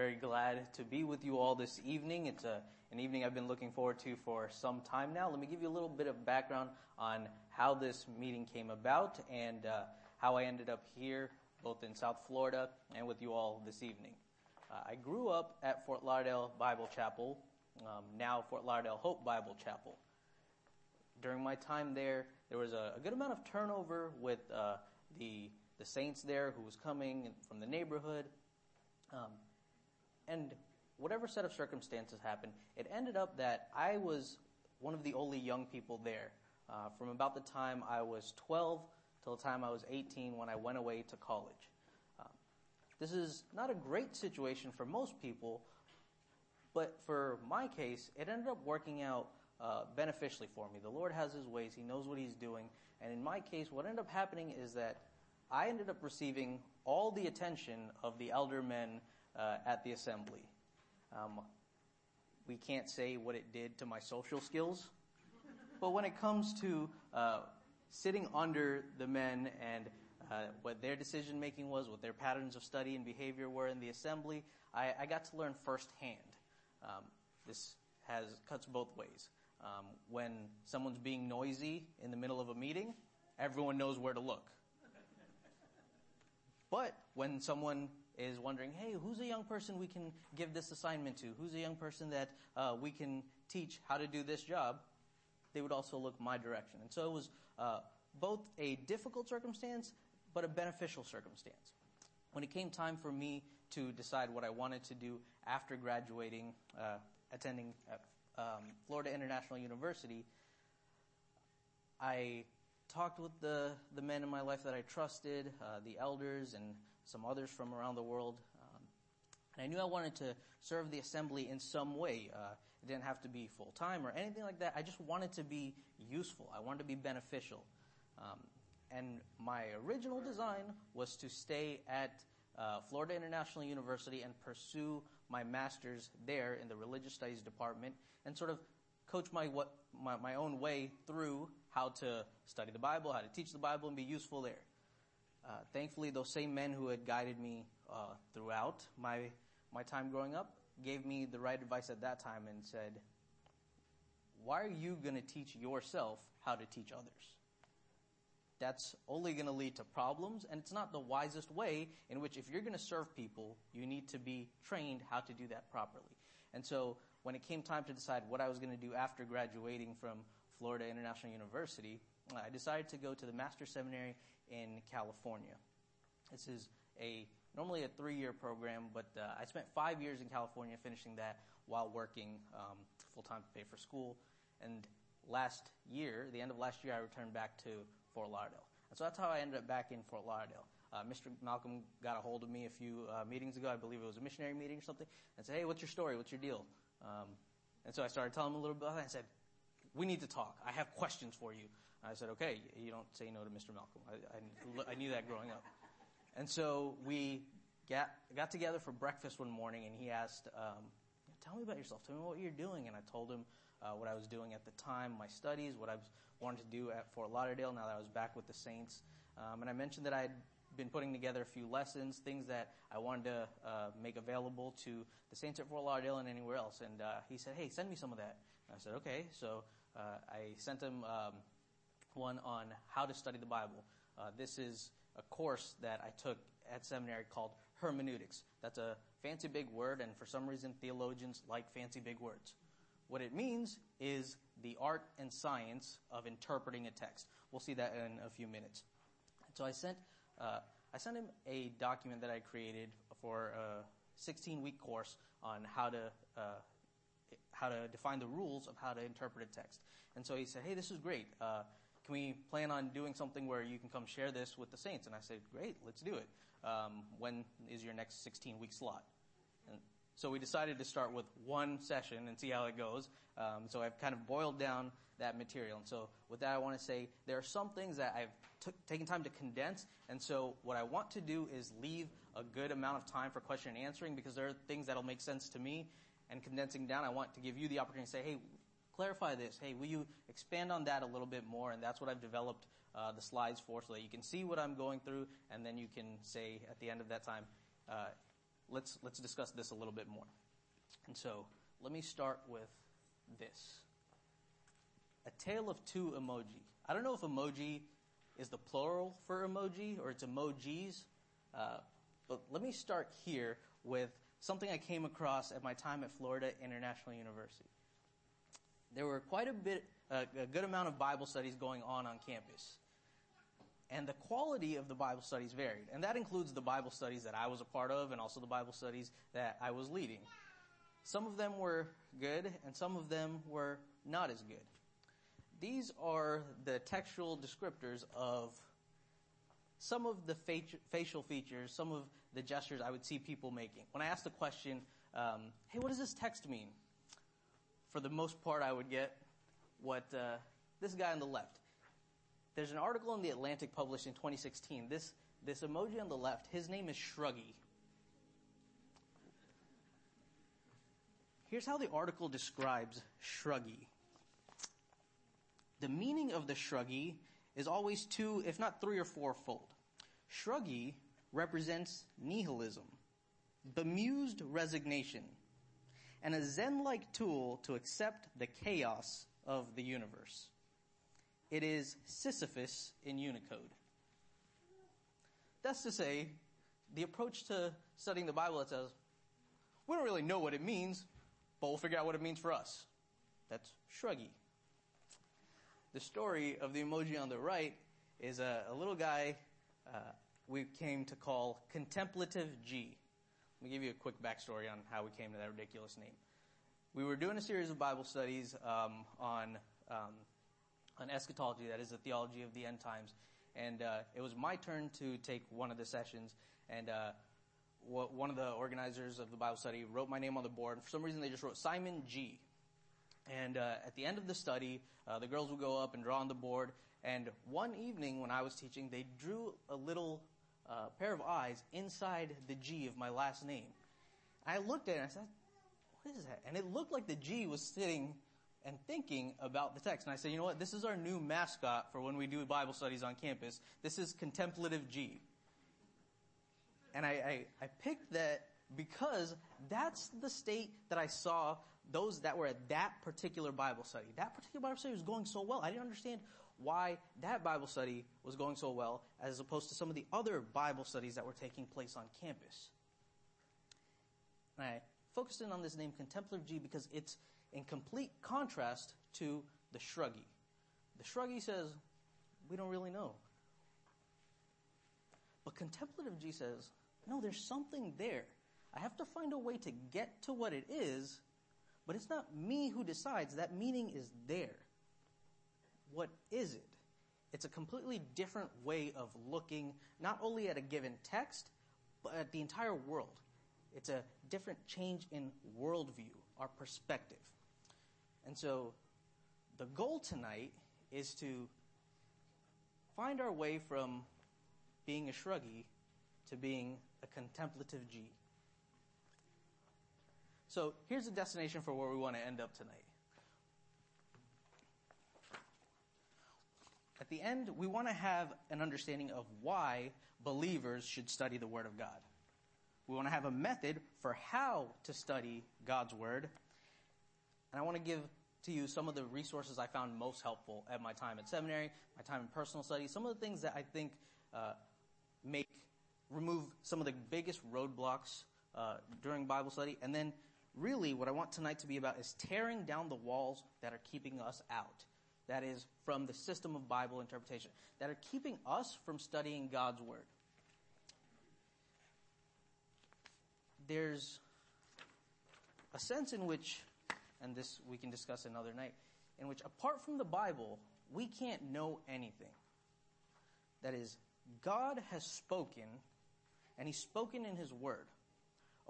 very glad to be with you all this evening. It's a, an evening I've been looking forward to for some time now. Let me give you a little bit of background on how this meeting came about and uh, how I ended up here, both in South Florida and with you all this evening. Uh, I grew up at Fort Lauderdale Bible Chapel, um, now Fort Lauderdale Hope Bible Chapel. During my time there, there was a, a good amount of turnover with uh, the the saints there who was coming from the neighborhood. Um, and whatever set of circumstances happened, it ended up that I was one of the only young people there. Uh, from about the time I was 12 till the time I was 18 when I went away to college. Um, this is not a great situation for most people, but for my case, it ended up working out uh, beneficially for me. The Lord has His ways; He knows what He's doing. And in my case, what ended up happening is that I ended up receiving all the attention of the elder men uh, at the assembly. Um, we can't say what it did to my social skills, but when it comes to uh, sitting under the men and uh, what their decision making was, what their patterns of study and behavior were in the assembly, I, I got to learn firsthand. Um, this has cuts both ways. Um, when someone's being noisy in the middle of a meeting, everyone knows where to look. But when someone is wondering, hey, who's a young person we can give this assignment to? Who's a young person that uh, we can teach how to do this job? They would also look my direction. And so it was uh, both a difficult circumstance, but a beneficial circumstance. When it came time for me to decide what I wanted to do after graduating, uh, attending um, Florida International University, I talked with the, the men in my life that I trusted, uh, the elders, and some others from around the world. Um, and I knew I wanted to serve the assembly in some way. Uh, it didn't have to be full time or anything like that. I just wanted to be useful. I wanted to be beneficial. Um, and my original design was to stay at uh, Florida International University and pursue my master's there in the religious studies department and sort of coach my what my, my own way through how to study the Bible, how to teach the Bible, and be useful there. Uh, thankfully, those same men who had guided me uh, throughout my my time growing up gave me the right advice at that time and said, "Why are you going to teach yourself how to teach others? That's only going to lead to problems, and it's not the wisest way. In which, if you're going to serve people, you need to be trained how to do that properly." And so, when it came time to decide what I was going to do after graduating from Florida International University, I decided to go to the Master Seminary in California. This is a normally a three-year program, but uh, I spent five years in California finishing that while working um, full-time to pay for school. And last year, the end of last year, I returned back to Fort Lauderdale. And so that's how I ended up back in Fort Lauderdale. Uh, Mr. Malcolm got a hold of me a few uh, meetings ago. I believe it was a missionary meeting or something, and said, "Hey, what's your story? What's your deal?" Um, and so I started telling him a little bit. And I said, we need to talk. I have questions for you. I said, okay, you don't say no to Mr. Malcolm. I, I, I knew that growing up. And so we got, got together for breakfast one morning and he asked, um, tell me about yourself. Tell me what you're doing. And I told him uh, what I was doing at the time, my studies, what I was wanted to do at Fort Lauderdale now that I was back with the Saints. Um, and I mentioned that I had been putting together a few lessons, things that I wanted to uh, make available to the Saints at Fort Lauderdale and anywhere else. And uh, he said, hey, send me some of that. And I said, okay. So I sent him um, one on how to study the Bible. Uh, this is a course that I took at seminary called hermeneutics. That's a fancy big word, and for some reason theologians like fancy big words. What it means is the art and science of interpreting a text. We'll see that in a few minutes. So I sent uh, I sent him a document that I created for a 16 week course on how to uh, how to define the rules of how to interpret a text. And so he said, hey, this is great. Uh, can we plan on doing something where you can come share this with the saints? And I said, great, let's do it. Um, when is your next 16 week slot? And so we decided to start with one session and see how it goes. Um, so I've kind of boiled down that material. And so with that, I want to say there are some things that I've t- taken time to condense. And so what I want to do is leave a good amount of time for question and answering because there are things that'll make sense to me and condensing down, I want to give you the opportunity to say, hey, clarify this. Hey, will you expand on that a little bit more? And that's what I've developed uh, the slides for so that you can see what I'm going through and then you can say at the end of that time, uh, let's, let's discuss this a little bit more. And so, let me start with this. A tale of two emoji. I don't know if emoji is the plural for emoji or it's emojis, uh, but let me start here with something I came across at my time at Florida International University. There were quite a bit, a good amount of Bible studies going on on campus. And the quality of the Bible studies varied. And that includes the Bible studies that I was a part of and also the Bible studies that I was leading. Some of them were good and some of them were not as good. These are the textual descriptors of some of the facial features, some of the gestures I would see people making. When I asked the question, um, hey, what does this text mean? For the most part, I would get what uh, this guy on the left. There's an article in The Atlantic published in 2016. This, this emoji on the left, his name is Shruggy. Here's how the article describes Shruggy. The meaning of the Shruggy is always two, if not three or four fold. Shruggy represents nihilism, bemused resignation, and a Zen-like tool to accept the chaos of the universe. It is Sisyphus in Unicode. That's to say, the approach to studying the Bible that says, we don't really know what it means, but we'll figure out what it means for us. That's shruggy. The story of the emoji on the right is a, a little guy uh, we came to call Contemplative G. Let me give you a quick backstory on how we came to that ridiculous name. We were doing a series of Bible studies um, on um, on eschatology, that is the theology of the end times, and uh, it was my turn to take one of the sessions, and uh, one of the organizers of the Bible study wrote my name on the board. For some reason, they just wrote Simon G. And uh, at the end of the study, uh, the girls would go up and draw on the board. And one evening, when I was teaching, they drew a little uh, pair of eyes inside the G of my last name. I looked at it and I said, "What is that?" And it looked like the G was sitting and thinking about the text. And I said, "You know what? This is our new mascot for when we do Bible studies on campus. This is Contemplative G." And I, I, I picked that because that's the state that I saw those that were at that particular Bible study. That particular Bible study was going so well. I didn't understand why that Bible study was going so well as opposed to some of the other Bible studies that were taking place on campus. And I focused in on this name Contemplative G because it's in complete contrast to the Shruggy. The Shruggy says, we don't really know. But Contemplative G says, no, there's something there. I have to find a way to get to what it is but it's not me who decides. That meaning is there. What is it? It's a completely different way of looking not only at a given text, but at the entire world. It's a different change in worldview, our perspective. And so the goal tonight is to find our way from being a shruggy to being a contemplative G. So here's the destination for where we want to end up tonight. At the end, we want to have an understanding of why believers should study the Word of God. We want to have a method for how to study God's Word. And I want to give to you some of the resources I found most helpful at my time at seminary, my time in personal study, some of the things that I think uh, make remove some of the biggest roadblocks uh, during Bible study, and then really what I want tonight to be about is tearing down the walls that are keeping us out. That is from the system of Bible interpretation that are keeping us from studying God's Word. There's a sense in which, and this we can discuss another night, in which apart from the Bible, we can't know anything. That is, God has spoken, and He's spoken in His Word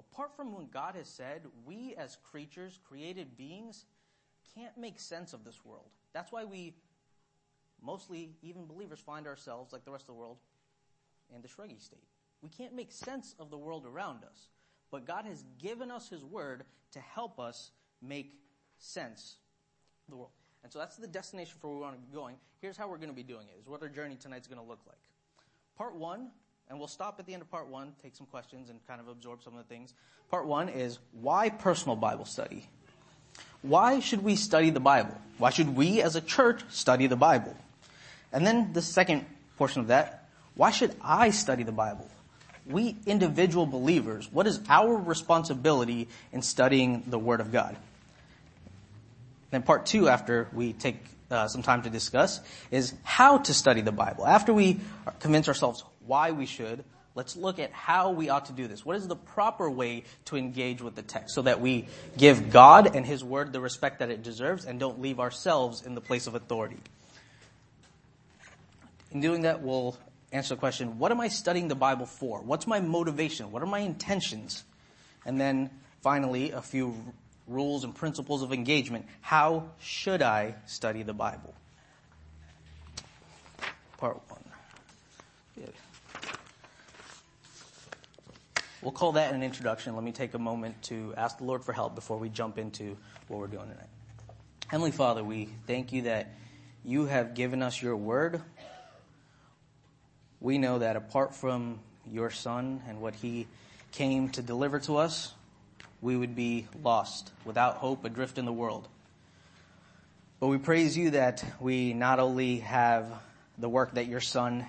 apart from what God has said, we as creatures, created beings, can't make sense of this world. That's why we, mostly even believers, find ourselves, like the rest of the world, in the shruggy state. We can't make sense of the world around us. But God has given us His Word to help us make sense of the world. And so that's the destination for where we want to be going. Here's how we're going to be doing it, is what our journey tonight's going to look like. Part one, and we'll stop at the end of part one, take some questions, and kind of absorb some of the things. Part one is why personal Bible study? Why should we study the Bible? Why should we as a church study the Bible? And then the second portion of that, why should I study the Bible? We individual believers, what is our responsibility in studying the Word of God? Then part two, after we take uh, some time to discuss, is how to study the Bible. After we convince ourselves why we should, let's look at how we ought to do this. What is the proper way to engage with the text so that we give God and His Word the respect that it deserves and don't leave ourselves in the place of authority? In doing that, we'll answer the question, what am I studying the Bible for? What's my motivation? What are my intentions? And then finally, a few rules and principles of engagement. How should I study the Bible? Part one. Good. We'll call that an introduction. Let me take a moment to ask the Lord for help before we jump into what we're doing tonight. Heavenly Father, we thank you that you have given us your word. We know that apart from your son and what he came to deliver to us, we would be lost, without hope, adrift in the world. But we praise you that we not only have the work that your Son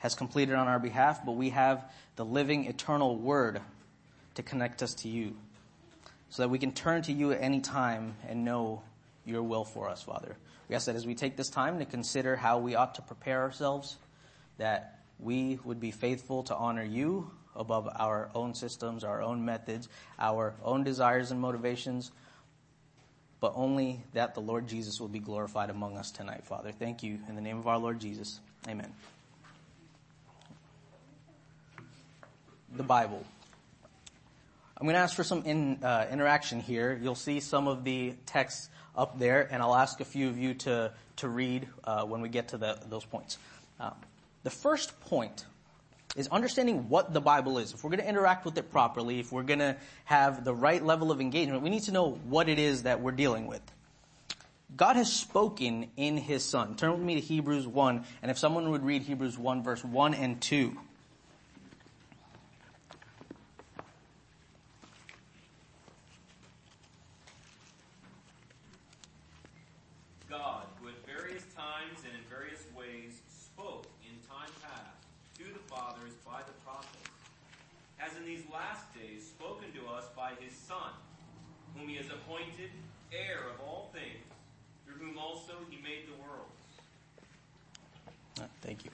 has completed on our behalf, but we have the living eternal Word to connect us to you, so that we can turn to you at any time and know your will for us, Father. We ask that as we take this time to consider how we ought to prepare ourselves, that we would be faithful to honor you above our own systems, our own methods, our own desires and motivations, but only that the Lord Jesus will be glorified among us tonight, Father. Thank you. In the name of our Lord Jesus. Amen. The Bible. I'm going to ask for some in, uh, interaction here. You'll see some of the texts up there, and I'll ask a few of you to, to read uh, when we get to the, those points. Um, the first point is understanding what the Bible is. If we're going to interact with it properly, if we're going to have the right level of engagement, we need to know what it is that we're dealing with. God has spoken in His Son. Turn with me to Hebrews 1, and if someone would read Hebrews 1 verse 1 and 2. Thank you.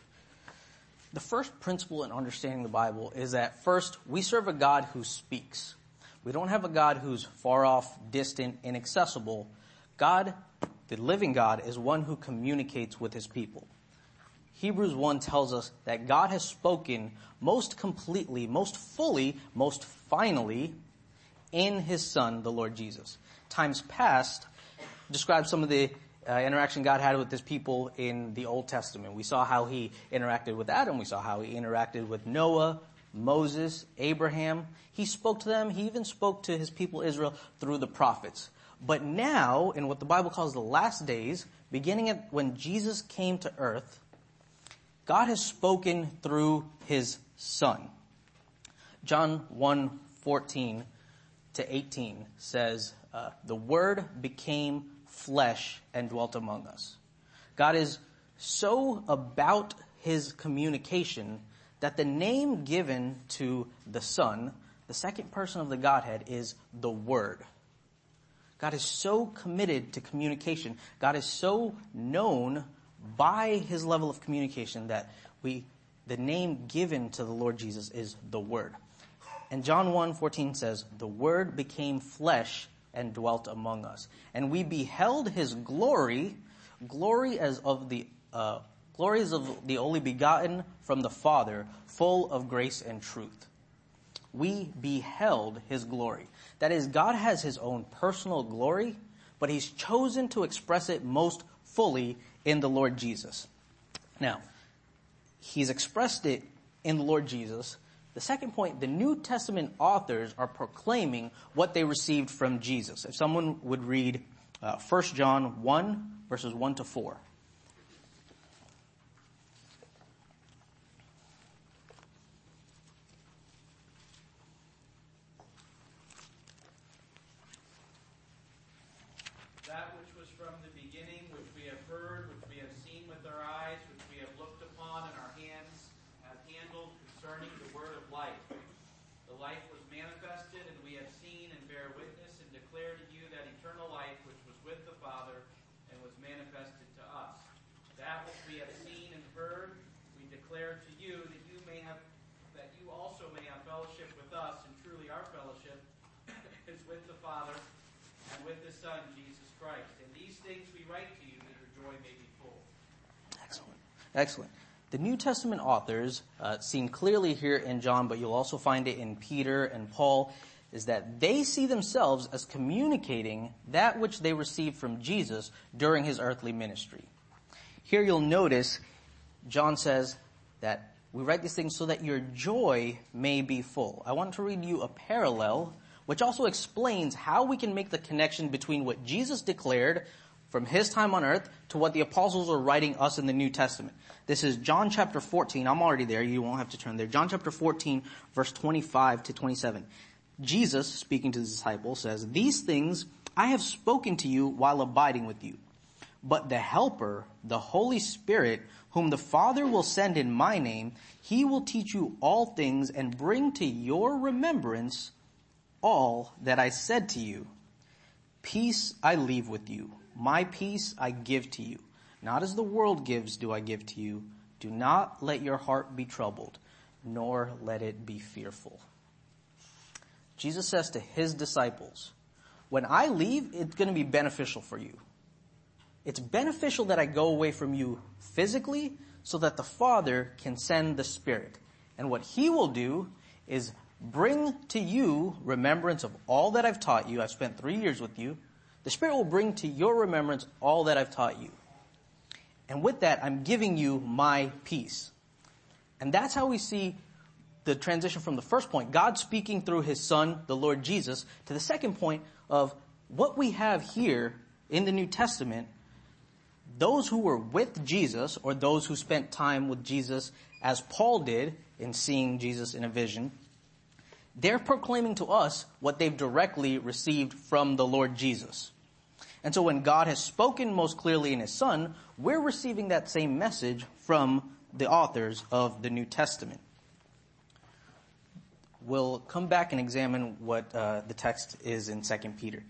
The first principle in understanding the Bible is that first, we serve a God who speaks. We don't have a God who's far off, distant, inaccessible. God, the living God, is one who communicates with his people. Hebrews 1 tells us that God has spoken most completely, most fully, most finally in his son, the Lord Jesus. Times past describes some of the uh, interaction God had with his people in the Old Testament. We saw how he interacted with Adam. We saw how he interacted with Noah, Moses, Abraham. He spoke to them. He even spoke to his people Israel through the prophets. But now, in what the Bible calls the last days, beginning at when Jesus came to earth, God has spoken through his son. John 1, 14 to 18 says, uh, the word became flesh and dwelt among us. God is so about his communication that the name given to the Son, the second person of the Godhead, is the Word. God is so committed to communication. God is so known by his level of communication that we, the name given to the Lord Jesus is the Word. And John 1, 14 says, the Word became flesh and dwelt among us. And we beheld his glory, glory as of the, uh, glories of the only begotten from the Father, full of grace and truth. We beheld his glory. That is, God has his own personal glory, but he's chosen to express it most fully in the Lord Jesus. Now, he's expressed it in the Lord Jesus the second point, the New Testament authors are proclaiming what they received from Jesus. If someone would read uh, 1 John 1, verses 1 to 4. concerning the word of life. The life was manifested, and we have seen and bear witness and declare to you that eternal life which was with the Father and was manifested to us. That which we have seen and heard, we declare to you that you may have that you also may have fellowship with us, and truly our fellowship is with the Father and with the Son, Jesus Christ. And these things we write to you that your joy may be full. Excellent. Excellent. The New Testament authors, uh, seen clearly here in John, but you'll also find it in Peter and Paul, is that they see themselves as communicating that which they received from Jesus during his earthly ministry. Here you'll notice John says that we write these things so that your joy may be full. I want to read you a parallel which also explains how we can make the connection between what Jesus declared from his time on earth to what the apostles are writing us in the New Testament. This is John chapter 14. I'm already there. You won't have to turn there. John chapter 14 verse 25 to 27. Jesus, speaking to the disciples, says, These things I have spoken to you while abiding with you. But the helper, the Holy Spirit, whom the Father will send in my name, he will teach you all things and bring to your remembrance all that I said to you. Peace I leave with you. My peace I give to you. Not as the world gives do I give to you. Do not let your heart be troubled, nor let it be fearful. Jesus says to his disciples, when I leave, it's going to be beneficial for you. It's beneficial that I go away from you physically so that the Father can send the Spirit. And what He will do is bring to you remembrance of all that I've taught you. I've spent three years with you. The Spirit will bring to your remembrance all that I've taught you. And with that, I'm giving you my peace. And that's how we see the transition from the first point, God speaking through His Son, the Lord Jesus, to the second point of what we have here in the New Testament. Those who were with Jesus, or those who spent time with Jesus, as Paul did in seeing Jesus in a vision, they're proclaiming to us what they've directly received from the Lord Jesus. And so when God has spoken most clearly in His Son, we're receiving that same message from the authors of the New Testament. We'll come back and examine what uh, the text is in 2 Peter.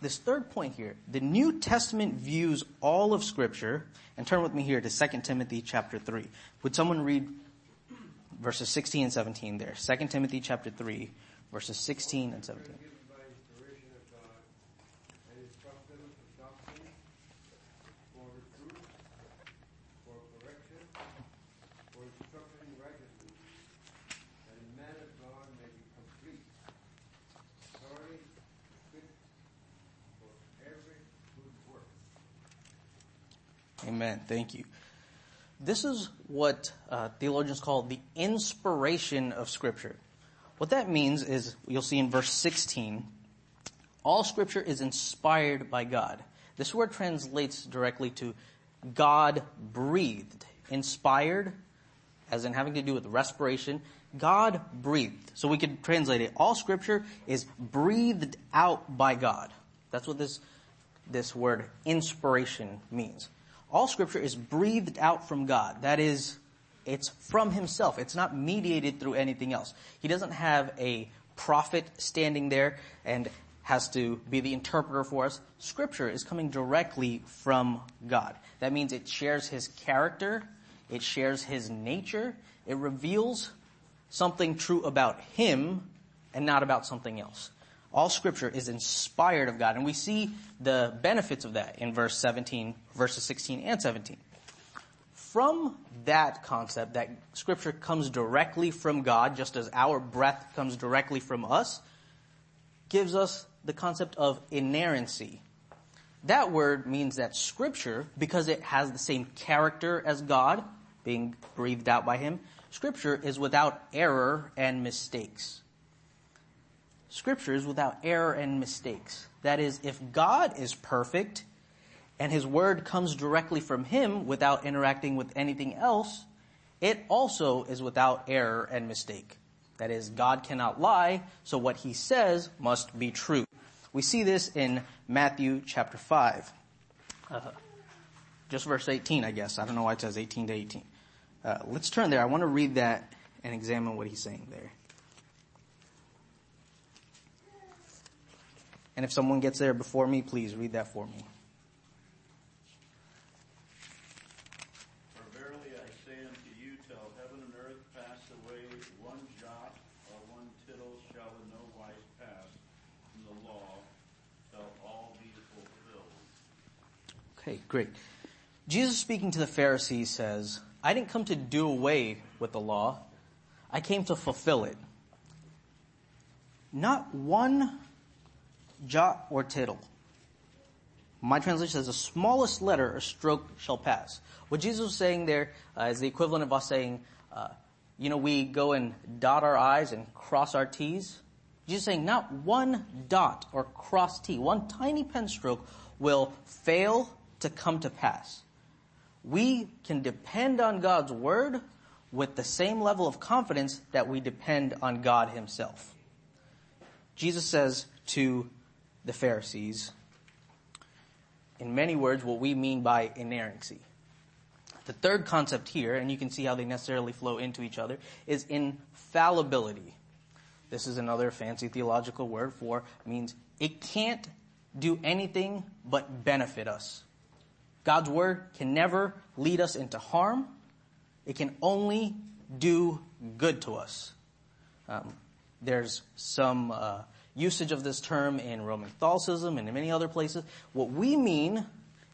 This third point here, the New Testament views all of Scripture, and turn with me here to 2 Timothy chapter 3. Would someone read verses 16 and 17 there. 2 Timothy chapter 3, verses 16 and 17. Amen. Thank you. This is what uh, theologians call the inspiration of Scripture. What that means is, you'll see in verse 16, all Scripture is inspired by God. This word translates directly to God breathed. Inspired, as in having to do with respiration, God breathed. So we could translate it. All Scripture is breathed out by God. That's what this, this word inspiration means. All scripture is breathed out from God. That is, it's from himself. It's not mediated through anything else. He doesn't have a prophet standing there and has to be the interpreter for us. Scripture is coming directly from God. That means it shares his character, it shares his nature, it reveals something true about him and not about something else. All scripture is inspired of God. And we see the benefits of that in verse 17, verses 16 and 17. From that concept that scripture comes directly from God, just as our breath comes directly from us, gives us the concept of inerrancy. That word means that scripture, because it has the same character as God, being breathed out by Him, scripture is without error and mistakes scriptures without error and mistakes. That is, if God is perfect and his word comes directly from him without interacting with anything else, it also is without error and mistake. That is, God cannot lie, so what he says must be true. We see this in Matthew chapter 5. Uh, just verse 18, I guess. I don't know why it says 18 to 18. Uh, let's turn there. I want to read that and examine what he's saying there. And if someone gets there before me, please read that for me. For verily I say unto you, till heaven and earth pass away, one jot or one tittle shall in no wise pass from the law, till all be fulfilled. Okay, great. Jesus speaking to the Pharisees says, I didn't come to do away with the law. I came to fulfill it. Not one jot or tittle. My translation says the smallest letter or stroke shall pass. What Jesus was saying there uh, is the equivalent of us saying, uh, you know, we go and dot our I's and cross our T's. Jesus saying not one dot or cross T, one tiny pen stroke will fail to come to pass. We can depend on God's word with the same level of confidence that we depend on God himself. Jesus says to the Pharisees, in many words, what we mean by inerrancy. The third concept here, and you can see how they necessarily flow into each other, is infallibility. This is another fancy theological word for means it can't do anything but benefit us. God's word can never lead us into harm. It can only do good to us. Um, there's some uh, usage of this term in Roman Catholicism and in many other places. What we mean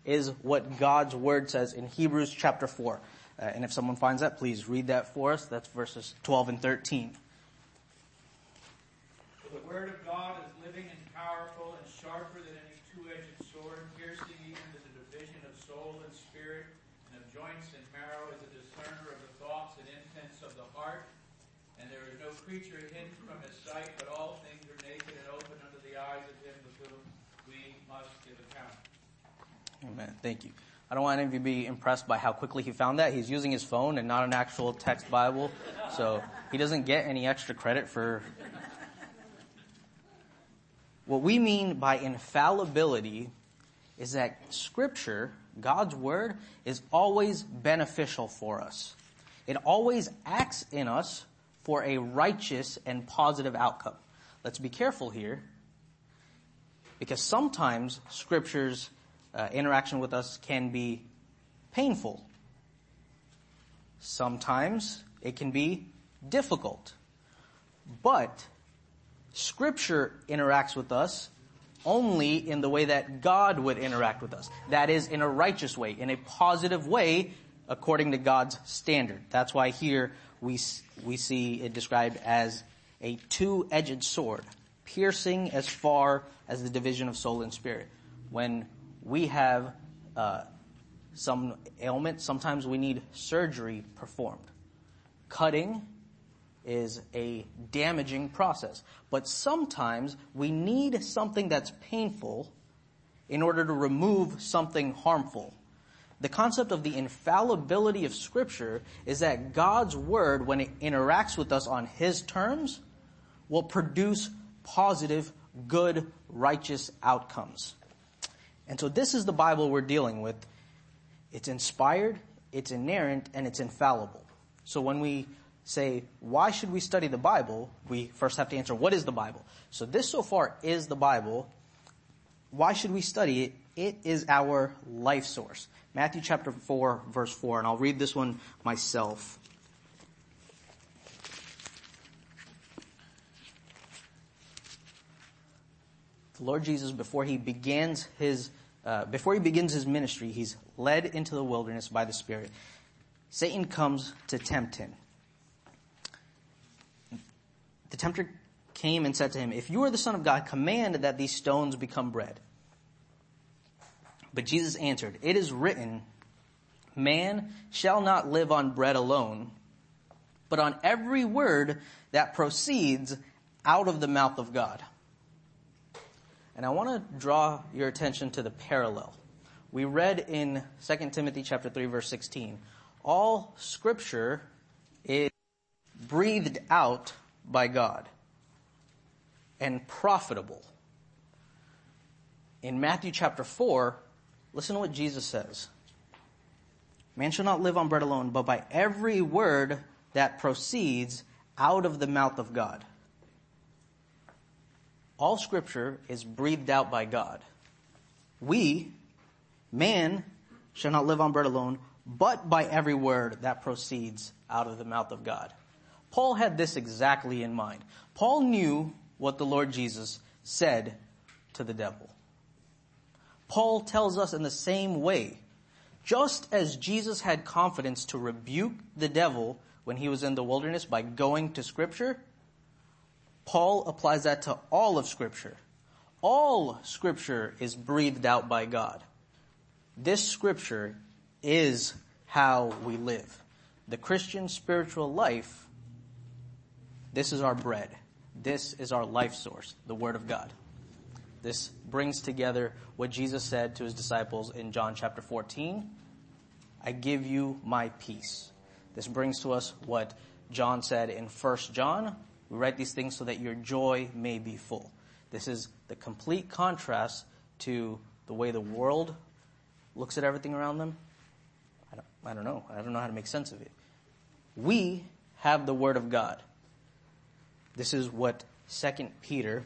is what God's word says in Hebrews chapter 4. Uh, and if someone finds that, please read that for us. That's verses 12 and 13. The word of God is living and powerful and sharper than any two-edged sword, piercing even to the division of soul and spirit and of joints and marrow, is a discerner of the thoughts and intents of the heart. And there is no creature hidden from his sight, but all things are naked and open under the eyes of him with whom give account. Amen. Thank you. I don't want any of you to be impressed by how quickly he found that. He's using his phone and not an actual text Bible. So he doesn't get any extra credit for. What we mean by infallibility is that scripture, God's word, is always beneficial for us. It always acts in us for a righteous and positive outcome. Let's be careful here because sometimes scriptures uh, interaction with us can be painful. Sometimes it can be difficult. But scripture interacts with us only in the way that God would interact with us. That is in a righteous way, in a positive way, according to God's standard. That's why here we, we see it described as a two-edged sword, piercing as far as the division of soul and spirit. When we have uh, some ailment, sometimes we need surgery performed. Cutting is a damaging process, but sometimes we need something that's painful in order to remove something harmful. The concept of the infallibility of scripture is that God's word, when it interacts with us on his terms, will produce positive, good, righteous outcomes. And so this is the Bible we're dealing with. It's inspired, it's inerrant, and it's infallible. So when we say, why should we study the Bible? We first have to answer, what is the Bible? So this so far is the Bible. Why should we study it? It is our life source. Matthew chapter 4 verse 4, and I'll read this one myself. The Lord Jesus, before he begins his, uh, before he begins his ministry, he's led into the wilderness by the Spirit. Satan comes to tempt him. The tempter came and said to him, if you are the son of God, command that these stones become bread. But Jesus answered, it is written, man shall not live on bread alone, but on every word that proceeds out of the mouth of God. And I want to draw your attention to the parallel. We read in 2 Timothy chapter 3 verse 16, all scripture is breathed out by God and profitable. In Matthew chapter 4, listen to what Jesus says. Man shall not live on bread alone, but by every word that proceeds out of the mouth of God. All scripture is breathed out by God. We, man, shall not live on bread alone, but by every word that proceeds out of the mouth of God. Paul had this exactly in mind. Paul knew what the Lord Jesus said to the devil. Paul tells us in the same way, just as Jesus had confidence to rebuke the devil when he was in the wilderness by going to scripture, Paul applies that to all of scripture. All scripture is breathed out by God. This scripture is how we live. The Christian spiritual life, this is our bread. This is our life source, the Word of God. This brings together what Jesus said to his disciples in John chapter 14. I give you my peace. This brings to us what John said in 1 John. We write these things so that your joy may be full. This is the complete contrast to the way the world looks at everything around them. I don't, I don't know. I don't know how to make sense of it. We have the Word of God. This is what 2 Peter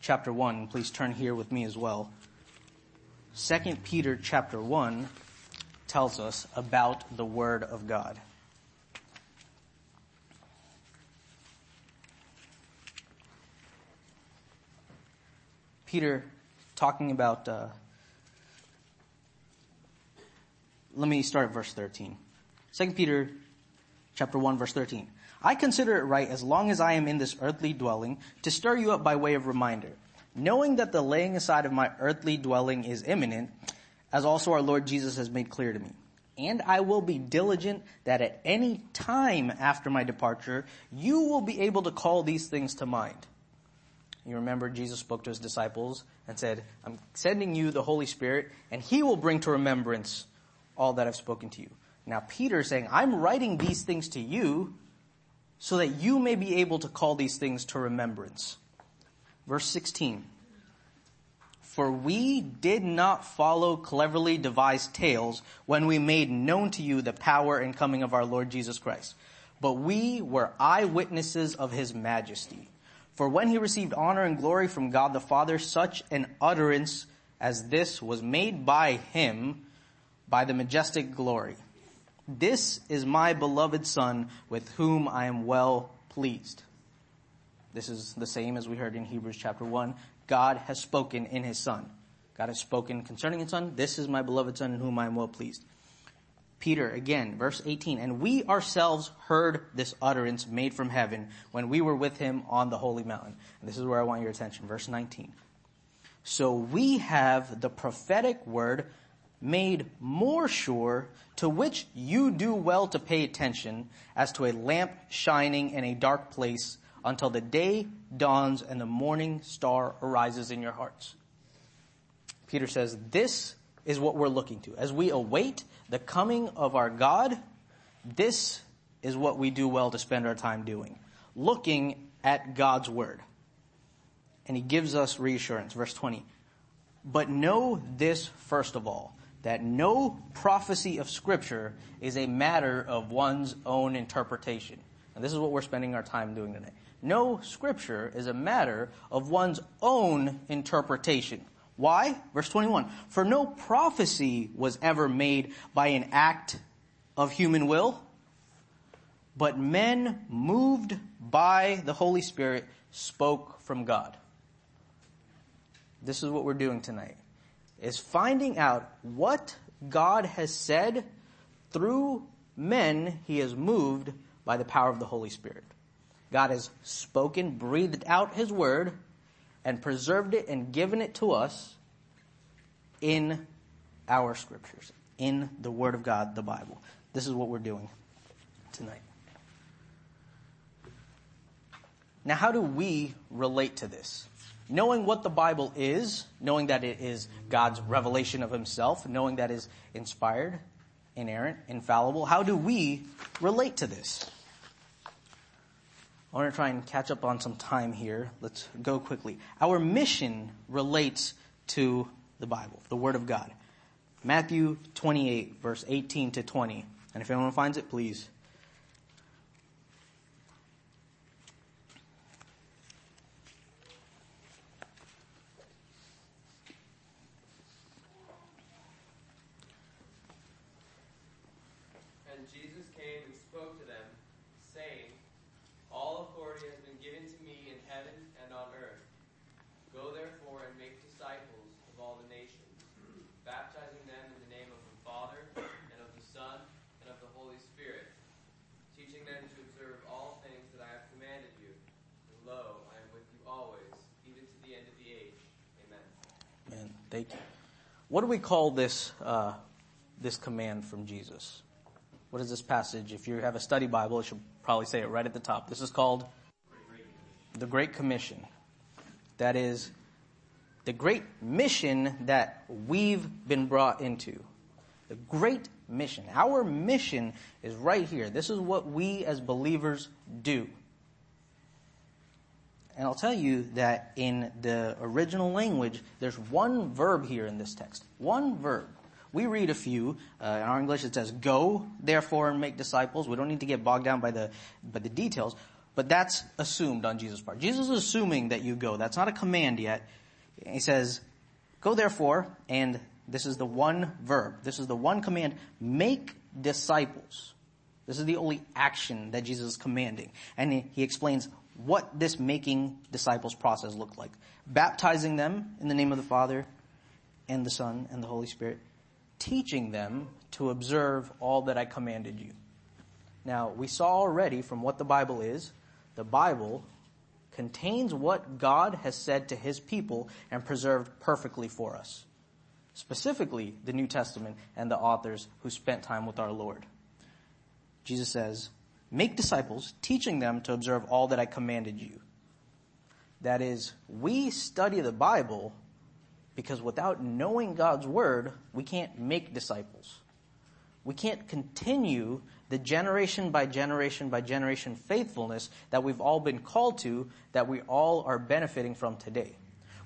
chapter 1, please turn here with me as well. 2 Peter chapter 1 tells us about the Word of God. Peter talking about, uh, let me start at verse 13. 2 Peter chapter 1 verse 13. I consider it right as long as I am in this earthly dwelling to stir you up by way of reminder, knowing that the laying aside of my earthly dwelling is imminent, as also our Lord Jesus has made clear to me. And I will be diligent that at any time after my departure, you will be able to call these things to mind. You remember Jesus spoke to his disciples and said, I'm sending you the Holy Spirit and he will bring to remembrance all that I've spoken to you. Now Peter is saying, I'm writing these things to you so that you may be able to call these things to remembrance. Verse 16. For we did not follow cleverly devised tales when we made known to you the power and coming of our Lord Jesus Christ, but we were eyewitnesses of his majesty. For when he received honor and glory from God the Father, such an utterance as this was made by him by the majestic glory. This is my beloved son with whom I am well pleased. This is the same as we heard in Hebrews chapter 1. God has spoken in his son. God has spoken concerning his son. This is my beloved son in whom I am well pleased. Peter again, verse 18, and we ourselves heard this utterance made from heaven when we were with him on the holy mountain. And this is where I want your attention. Verse 19. So we have the prophetic word made more sure, to which you do well to pay attention as to a lamp shining in a dark place until the day dawns and the morning star arises in your hearts. Peter says, this is what we're looking to. As we await the coming of our God, this is what we do well to spend our time doing. Looking at God's Word. And he gives us reassurance. Verse 20. But know this first of all, that no prophecy of scripture is a matter of one's own interpretation. And this is what we're spending our time doing today. No scripture is a matter of one's own interpretation. Why? Verse 21. For no prophecy was ever made by an act of human will, but men moved by the Holy Spirit spoke from God. This is what we're doing tonight is finding out what God has said through men he has moved by the power of the Holy Spirit. God has spoken, breathed out his word, and preserved it and given it to us in our scriptures, in the word of God, the Bible. This is what we're doing tonight. Now, how do we relate to this? knowing what the Bible is, knowing that it is God's revelation of himself, knowing that is inspired, inerrant, infallible, how do we relate to this? I want to try and catch up on some time here. Let's go quickly. Our mission relates to the Bible, the Word of God. Matthew 28, verse 18 to 20. And if anyone finds it, please. And Jesus came and spoke to them What do we call this uh, this command from Jesus? What is this passage? If you have a study Bible, it should probably say it right at the top. This is called the Great Commission. That is the great mission that we've been brought into. The great mission. Our mission is right here. This is what we as believers do. And I'll tell you that in the original language, there's one verb here in this text. One verb. We read a few. Uh, in our English, it says, "Go, therefore, and make disciples." We don't need to get bogged down by the by the details, but that's assumed on Jesus' part. Jesus is assuming that you go. That's not a command yet. He says, "Go, therefore," and this is the one verb. This is the one command: make disciples. This is the only action that Jesus is commanding, and he, he explains what this making disciples process looked like. Baptizing them in the name of the Father and the Son and the Holy Spirit, teaching them to observe all that I commanded you. Now, we saw already from what the Bible is, the Bible contains what God has said to his people and preserved perfectly for us. Specifically, the New Testament and the authors who spent time with our Lord. Jesus says, Make disciples, teaching them to observe all that I commanded you. That is, we study the Bible because without knowing God's Word, we can't make disciples. We can't continue the generation by generation by generation faithfulness that we've all been called to, that we all are benefiting from today.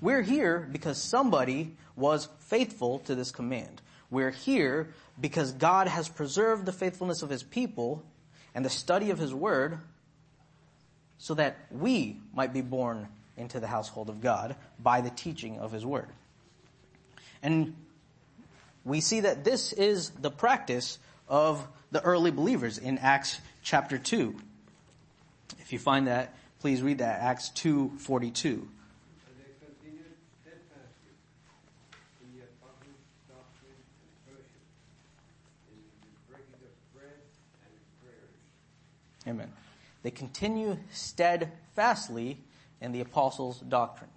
We're here because somebody was faithful to this command. We're here because God has preserved the faithfulness of His people and the study of His Word so that we might be born into the household of God by the teaching of His Word. And we see that this is the practice of the early believers in Acts chapter 2. If you find that, please read that, Acts 2.42. And they continued steadfastly in the apostles' doctrine and fellowship, in the breaking of bread and in prayers. Amen. They continue steadfastly in the apostles' doctrine.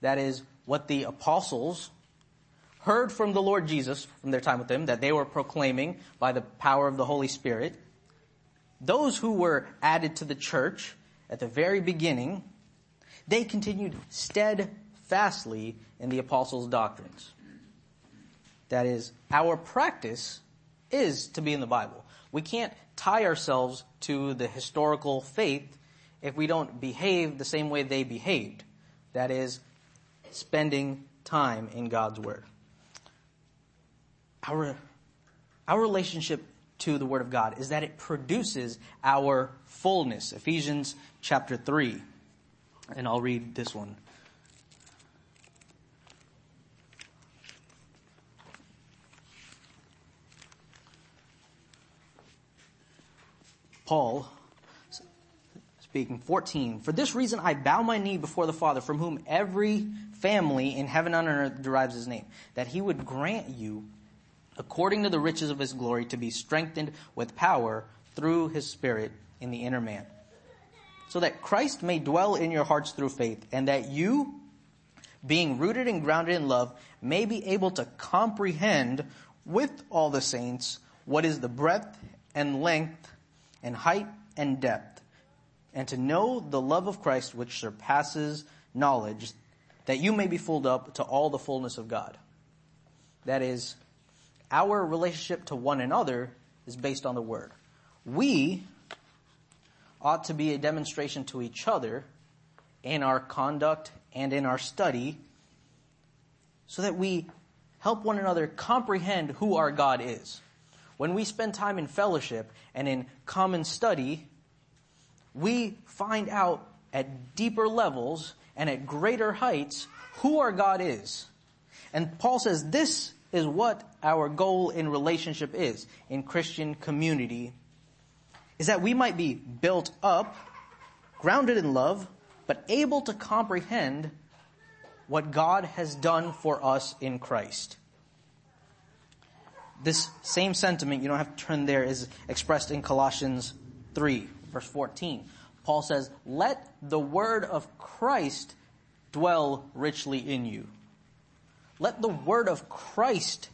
That is what the apostles heard from the Lord Jesus from their time with him, that they were proclaiming by the power of the Holy Spirit. Those who were added to the church at the very beginning, they continued steadfastly in the apostles' doctrines. That is, our practice is to be in the Bible. We can't tie ourselves to the historical faith if we don't behave the same way they behaved. That is, spending time in God's Word. Our, our relationship to the Word of God is that it produces our fullness. Ephesians chapter 3. And I'll read this one. Paul speaking 14 for this reason i bow my knee before the father from whom every family in heaven and on earth derives his name that he would grant you according to the riches of his glory to be strengthened with power through his spirit in the inner man so that christ may dwell in your hearts through faith and that you being rooted and grounded in love may be able to comprehend with all the saints what is the breadth and length and height and depth, and to know the love of Christ which surpasses knowledge, that you may be filled up to all the fullness of God. That is, our relationship to one another is based on the Word. We ought to be a demonstration to each other in our conduct and in our study so that we help one another comprehend who our God is. When we spend time in fellowship and in common study, we find out at deeper levels and at greater heights who our God is. And Paul says this is what our goal in relationship is in Christian community is that we might be built up, grounded in love, but able to comprehend what God has done for us in Christ. This same sentiment, you don't have to turn there, is expressed in Colossians 3, verse 14. Paul says, let the word of Christ dwell richly in you. Let the word of Christ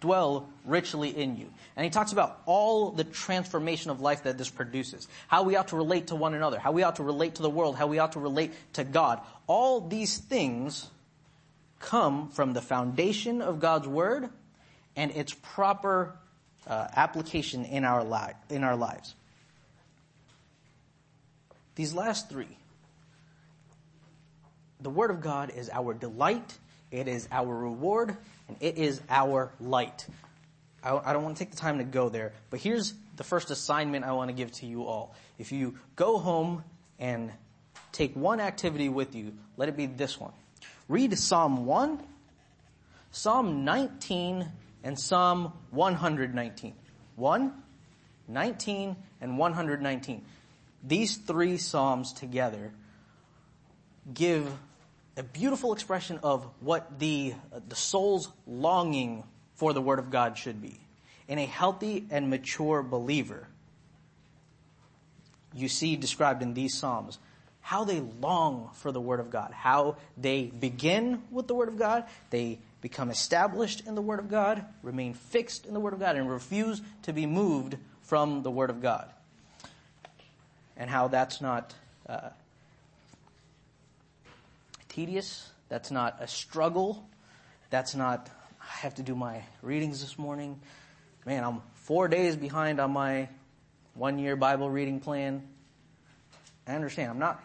dwell richly in you. And he talks about all the transformation of life that this produces. How we ought to relate to one another, how we ought to relate to the world, how we ought to relate to God. All these things come from the foundation of God's word and its proper uh, application in our, li- in our lives. These last three. The word of God is our delight, it is our reward, and it is our light. I, I don't want to take the time to go there, but here's the first assignment I want to give to you all. If you go home and take one activity with you, let it be this one. Read Psalm 1, Psalm 19, and Psalm 119. 1, 19, and 119. These three Psalms together give a beautiful expression of what the, uh, the soul's longing for the Word of God should be. In a healthy and mature believer, you see described in these Psalms how they long for the Word of God, how they begin with the Word of God, they become established in the Word of God, remain fixed in the Word of God, and refuse to be moved from the Word of God. And how that's not uh, tedious. That's not a struggle. That's not, I have to do my readings this morning. Man, I'm four days behind on my one year Bible reading plan. I understand. I'm not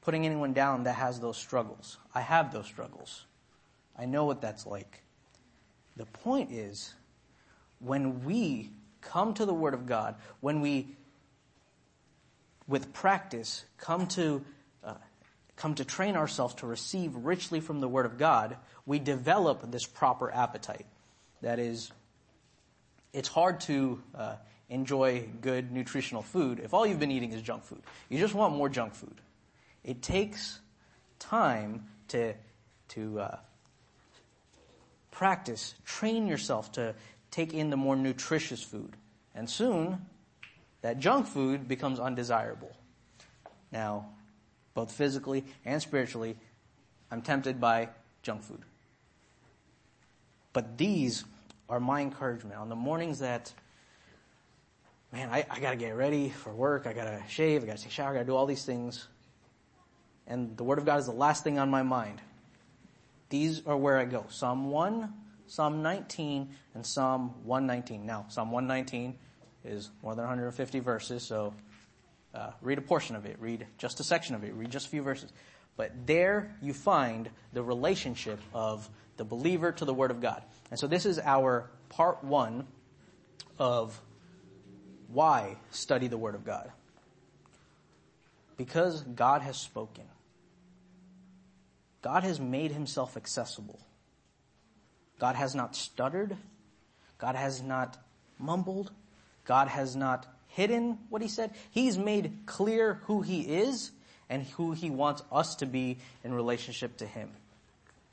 putting anyone down that has those struggles. I have those struggles. I know what that's like. The point is, when we come to the Word of God, when we, with practice, come to come to train ourselves to receive richly from the Word of God, we develop this proper appetite. That is, it's hard to uh, enjoy good nutritional food if all you've been eating is junk food. You just want more junk food. It takes time to to uh, practice, train yourself to take in the more nutritious food, and soon that junk food becomes undesirable. Now, both physically and spiritually, I'm tempted by junk food. But these are my encouragement on the mornings that, man, I, I gotta get ready for work, I gotta shave, I gotta take a shower, I gotta do all these things. And the Word of God is the last thing on my mind. These are where I go. Psalm 1, Psalm 19, and Psalm 119. Now, Psalm 119 is more than 150 verses, so uh, read a portion of it, read just a section of it, read just a few verses. But there you find the relationship of the believer to the Word of God. And so this is our part one of why study the Word of God. Because God has spoken. God has made himself accessible. God has not stuttered. God has not mumbled. God has not hidden what he said. He's made clear who he is and who he wants us to be in relationship to him.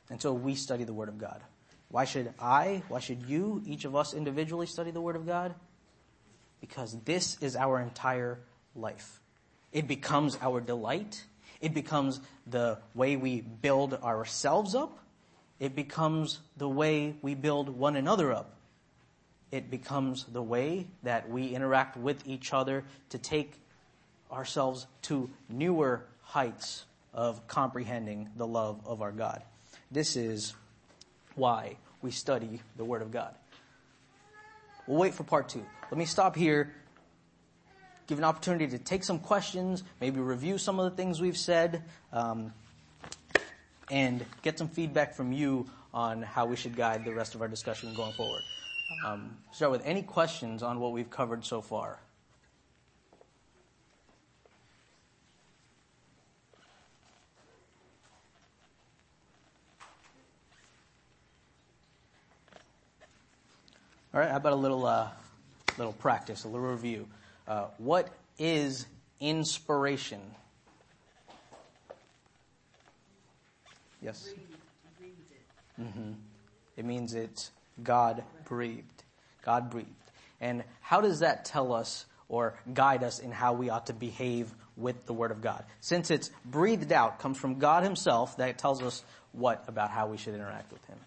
And so we study the Word of God. Why should I, why should you, each of us individually study the Word of God? Because this is our entire life. It becomes our delight. It becomes the way we build ourselves up. It becomes the way we build one another up it becomes the way that we interact with each other to take ourselves to newer heights of comprehending the love of our God. This is why we study the Word of God. We'll wait for part two. Let me stop here, give an opportunity to take some questions, maybe review some of the things we've said, um, and get some feedback from you on how we should guide the rest of our discussion going forward. Um, start with any questions on what we've covered so far. All right, how about a little, uh, little practice, a little review? Uh, what is inspiration? Yes? hmm It means it's God breathed. God breathed. And how does that tell us or guide us in how we ought to behave with the Word of God? Since it's breathed out, comes from God Himself, that tells us what about how we should interact with Him?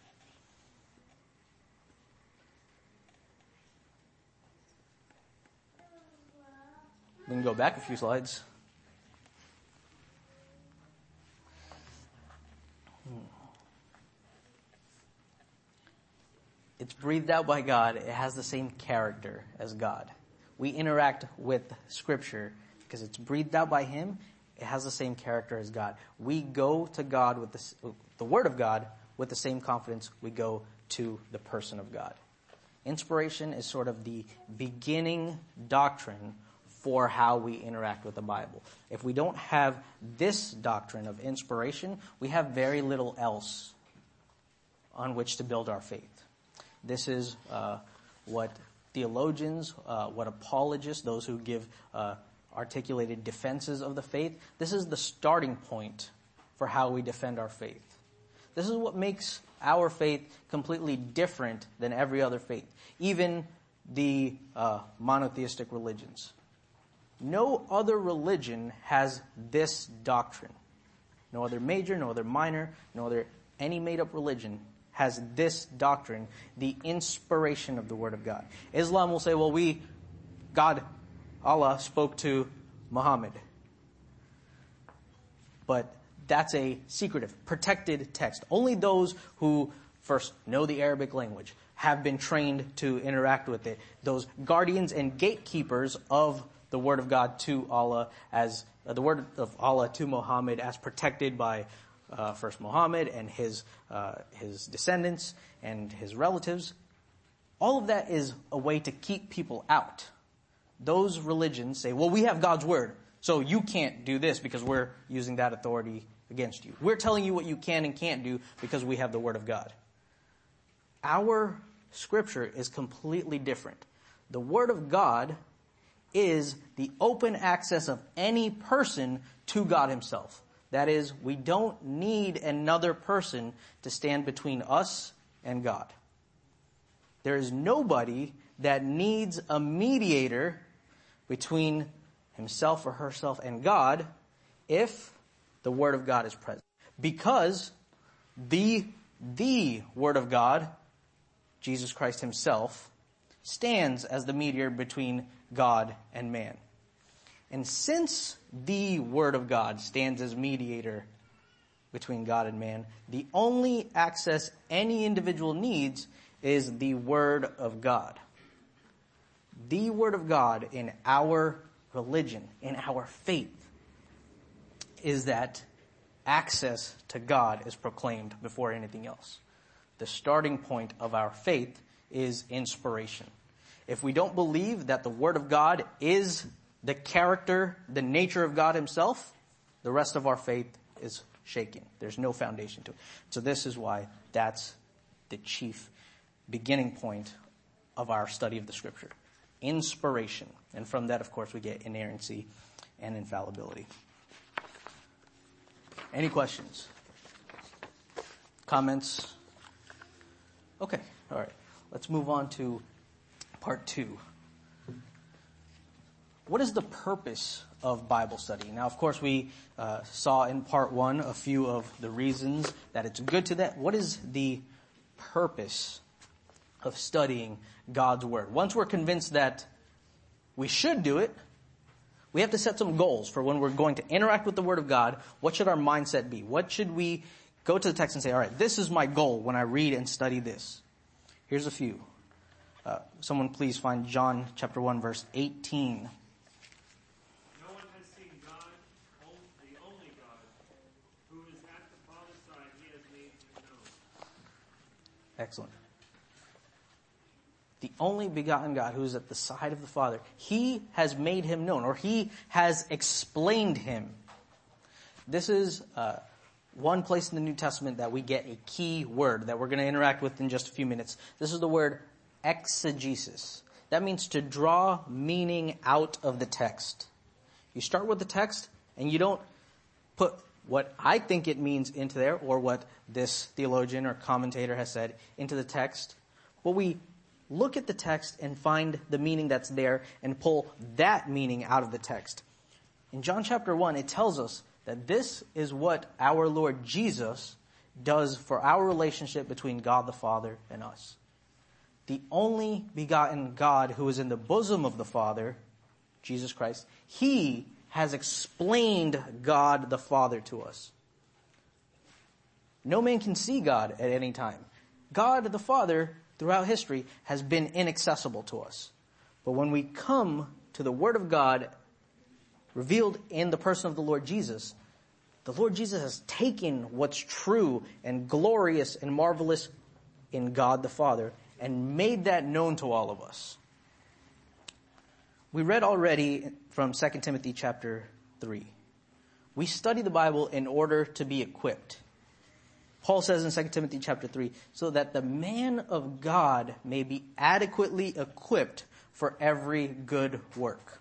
We can go back a few slides. It's breathed out by God. It has the same character as God. We interact with Scripture because it's breathed out by Him. It has the same character as God. We go to God with the, the Word of God with the same confidence we go to the person of God. Inspiration is sort of the beginning doctrine for how we interact with the Bible. If we don't have this doctrine of inspiration, we have very little else on which to build our faith. This is uh, what theologians, uh, what apologists, those who give uh, articulated defenses of the faith, this is the starting point for how we defend our faith. This is what makes our faith completely different than every other faith, even the uh, monotheistic religions. No other religion has this doctrine. No other major, no other minor, no other any made up religion has this doctrine, the inspiration of the Word of God. Islam will say, well, we, God, Allah spoke to Muhammad. But that's a secretive, protected text. Only those who first know the Arabic language, have been trained to interact with it, those guardians and gatekeepers of the word of God to Allah as uh, the word of Allah to Muhammad as protected by uh, first Muhammad and his uh, his descendants and his relatives. All of that is a way to keep people out. Those religions say, "Well, we have God's word, so you can't do this because we're using that authority against you. We're telling you what you can and can't do because we have the word of God." Our scripture is completely different. The word of God is the open access of any person to God himself. That is, we don't need another person to stand between us and God. There is nobody that needs a mediator between himself or herself and God if the Word of God is present. Because the, the Word of God, Jesus Christ himself, stands as the mediator between God and man. And since the Word of God stands as mediator between God and man, the only access any individual needs is the Word of God. The Word of God in our religion, in our faith, is that access to God is proclaimed before anything else. The starting point of our faith is inspiration. If we don't believe that the Word of God is the character, the nature of God Himself, the rest of our faith is shaken. There's no foundation to it. So this is why that's the chief beginning point of our study of the Scripture. Inspiration. And from that, of course, we get inerrancy and infallibility. Any questions? Comments? Okay, all right. Let's move on to part two. What is the purpose of Bible study? Now, of course, we uh, saw in part one a few of the reasons that it's good to that. What is the purpose of studying God's Word? Once we're convinced that we should do it, we have to set some goals for when we're going to interact with the Word of God. What should our mindset be? What should we go to the text and say, all right, this is my goal when I read and study this? Here's a few. Uh, someone please find John chapter 1 verse 18. No one has seen God, the only God, who is at the Father's side, he has made him known. Excellent. The only begotten God who is at the side of the Father, he has made him known, or he has explained him. This is uh, one place in the New Testament that we get a key word that we're going to interact with in just a few minutes. This is the word exegesis. That means to draw meaning out of the text. You start with the text and you don't put what I think it means into there or what this theologian or commentator has said into the text, but we look at the text and find the meaning that's there and pull that meaning out of the text. In John chapter 1, it tells us that this is what our Lord Jesus does for our relationship between God the Father and us. The only begotten God who is in the bosom of the Father, Jesus Christ, He has explained God the Father to us. No man can see God at any time. God the Father, throughout history, has been inaccessible to us. But when we come to the Word of God revealed in the person of the Lord Jesus, the Lord Jesus has taken what's true and glorious and marvelous in God the Father and made that known to all of us. We read already from 2 Timothy chapter 3. We study the Bible in order to be equipped. Paul says in 2 Timothy chapter 3, so that the man of God may be adequately equipped for every good work.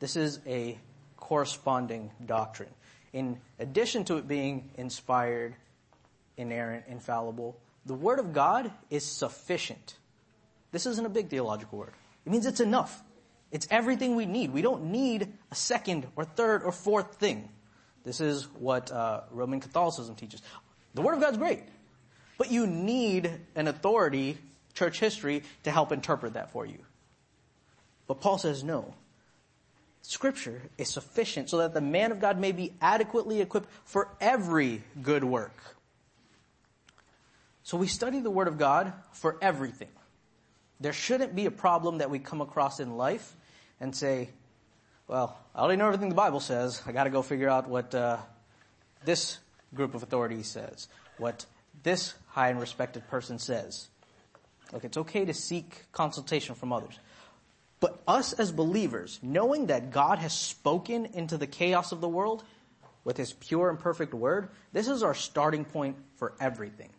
This is a corresponding doctrine. In addition to it being inspired, inerrant, infallible, the Word of God is sufficient. This isn't a big theological word. It means it's enough. It's everything we need. We don't need a second or third or fourth thing. This is what uh, Roman Catholicism teaches. The Word of God's great, but you need an authority, church history, to help interpret that for you. But Paul says no. Scripture is sufficient so that the man of God may be adequately equipped for every good work. So we study the Word of God for everything. There shouldn't be a problem that we come across in life and say, well, I already know everything the Bible says. I gotta go figure out what, uh, this group of authorities says, what this high and respected person says. Look, it's okay to seek consultation from others. But us as believers, knowing that God has spoken into the chaos of the world with his pure and perfect word, this is our starting point for everything.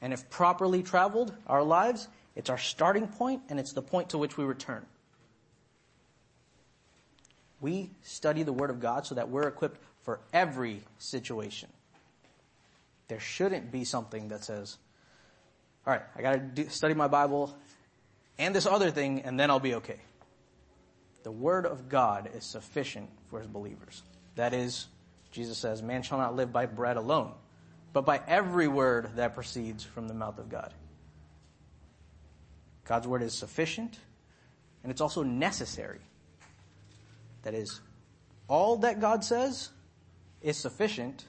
And if properly traveled, our lives, it's our starting point and it's the point to which we return. We study the word of God so that we're equipped for every situation. There shouldn't be something that says, all right, I gotta do, study my Bible and this other thing and then I'll be okay. The word of God is sufficient for his believers. That is, Jesus says, man shall not live by bread alone, but by every word that proceeds from the mouth of God. God's word is sufficient and it's also necessary. That is, all that God says is sufficient,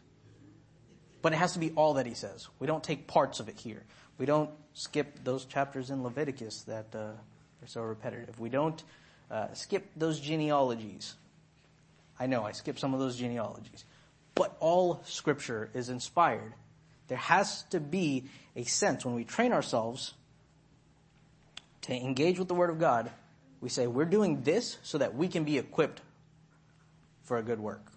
but it has to be all that he says. We don't take parts of it here. We don't skip those chapters in Leviticus that uh, are so repetitive. We don't uh, skip those genealogies. I know I skipped some of those genealogies. But all scripture is inspired. There has to be a sense when we train ourselves to engage with the Word of God, we say, we're doing this so that we can be equipped for a good work.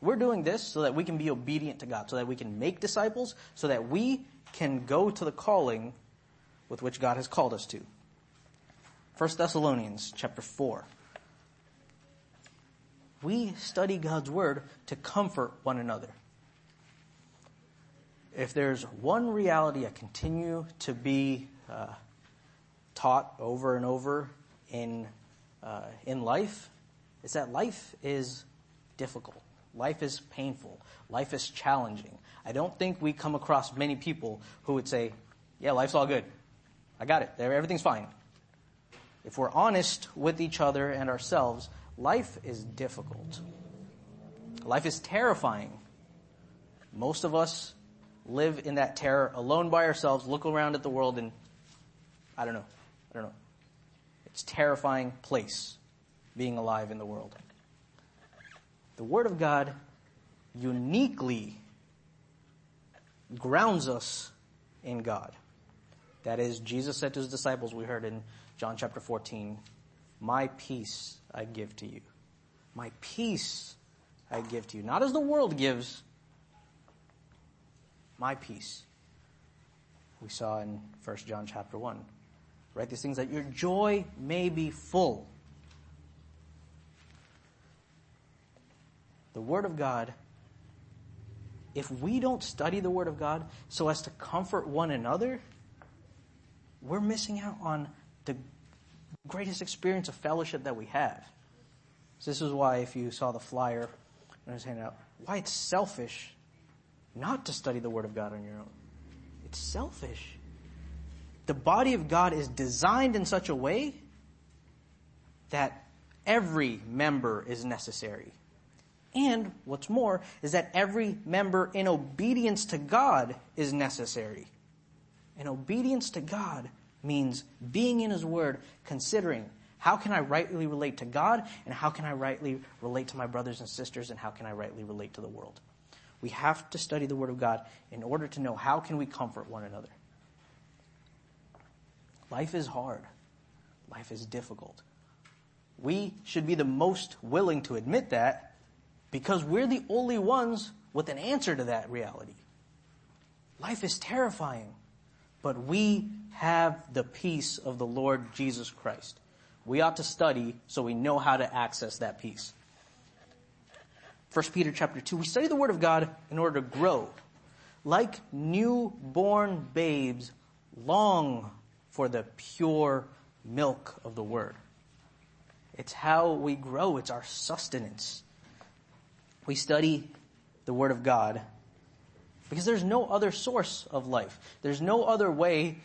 We're doing this so that we can be obedient to God, so that we can make disciples, so that we can go to the calling with which God has called us to. 1 Thessalonians chapter 4. We study God's word to comfort one another. If there's one reality I continue to be uh, taught over and over in uh, in life, is that life is difficult. Life is painful. Life is challenging. I don't think we come across many people who would say, "Yeah, life's all good. I got it. Everything's fine." If we're honest with each other and ourselves, life is difficult. Life is terrifying. Most of us live in that terror alone by ourselves, look around at the world and I don't know. I don't know. It's terrifying place being alive in the world. The Word of God uniquely grounds us in God. That is, Jesus said to his disciples, we heard in John chapter 14, my peace I give to you. My peace I give to you. Not as the world gives, my peace. we saw in 1 John chapter 1. Write these things that your joy may be full. The Word of God, if we don't study the Word of God so as to comfort one another, we're missing out on the greatest experience of fellowship that we have. So this is why if you saw the flyer I was handing out, why it's selfish not to study the Word of God on your own. It's selfish. The body of God is designed in such a way that every member is necessary. And what's more is that every member in obedience to God is necessary. And obedience to God means being in His Word, considering how can I rightly relate to God and how can I rightly relate to my brothers and sisters and how can I rightly relate to the world. We have to study the Word of God in order to know how can we comfort one another. Life is hard. Life is difficult. We should be the most willing to admit that because we're the only ones with an answer to that reality. Life is terrifying, but we have the peace of the Lord Jesus Christ. We ought to study so we know how to access that peace. 1 Peter chapter 2, we study the Word of God in order to grow. Like newborn babes, long for the pure milk of the Word. It's how we grow. It's our sustenance. We study the Word of God because there's no other source of life. There's no other way.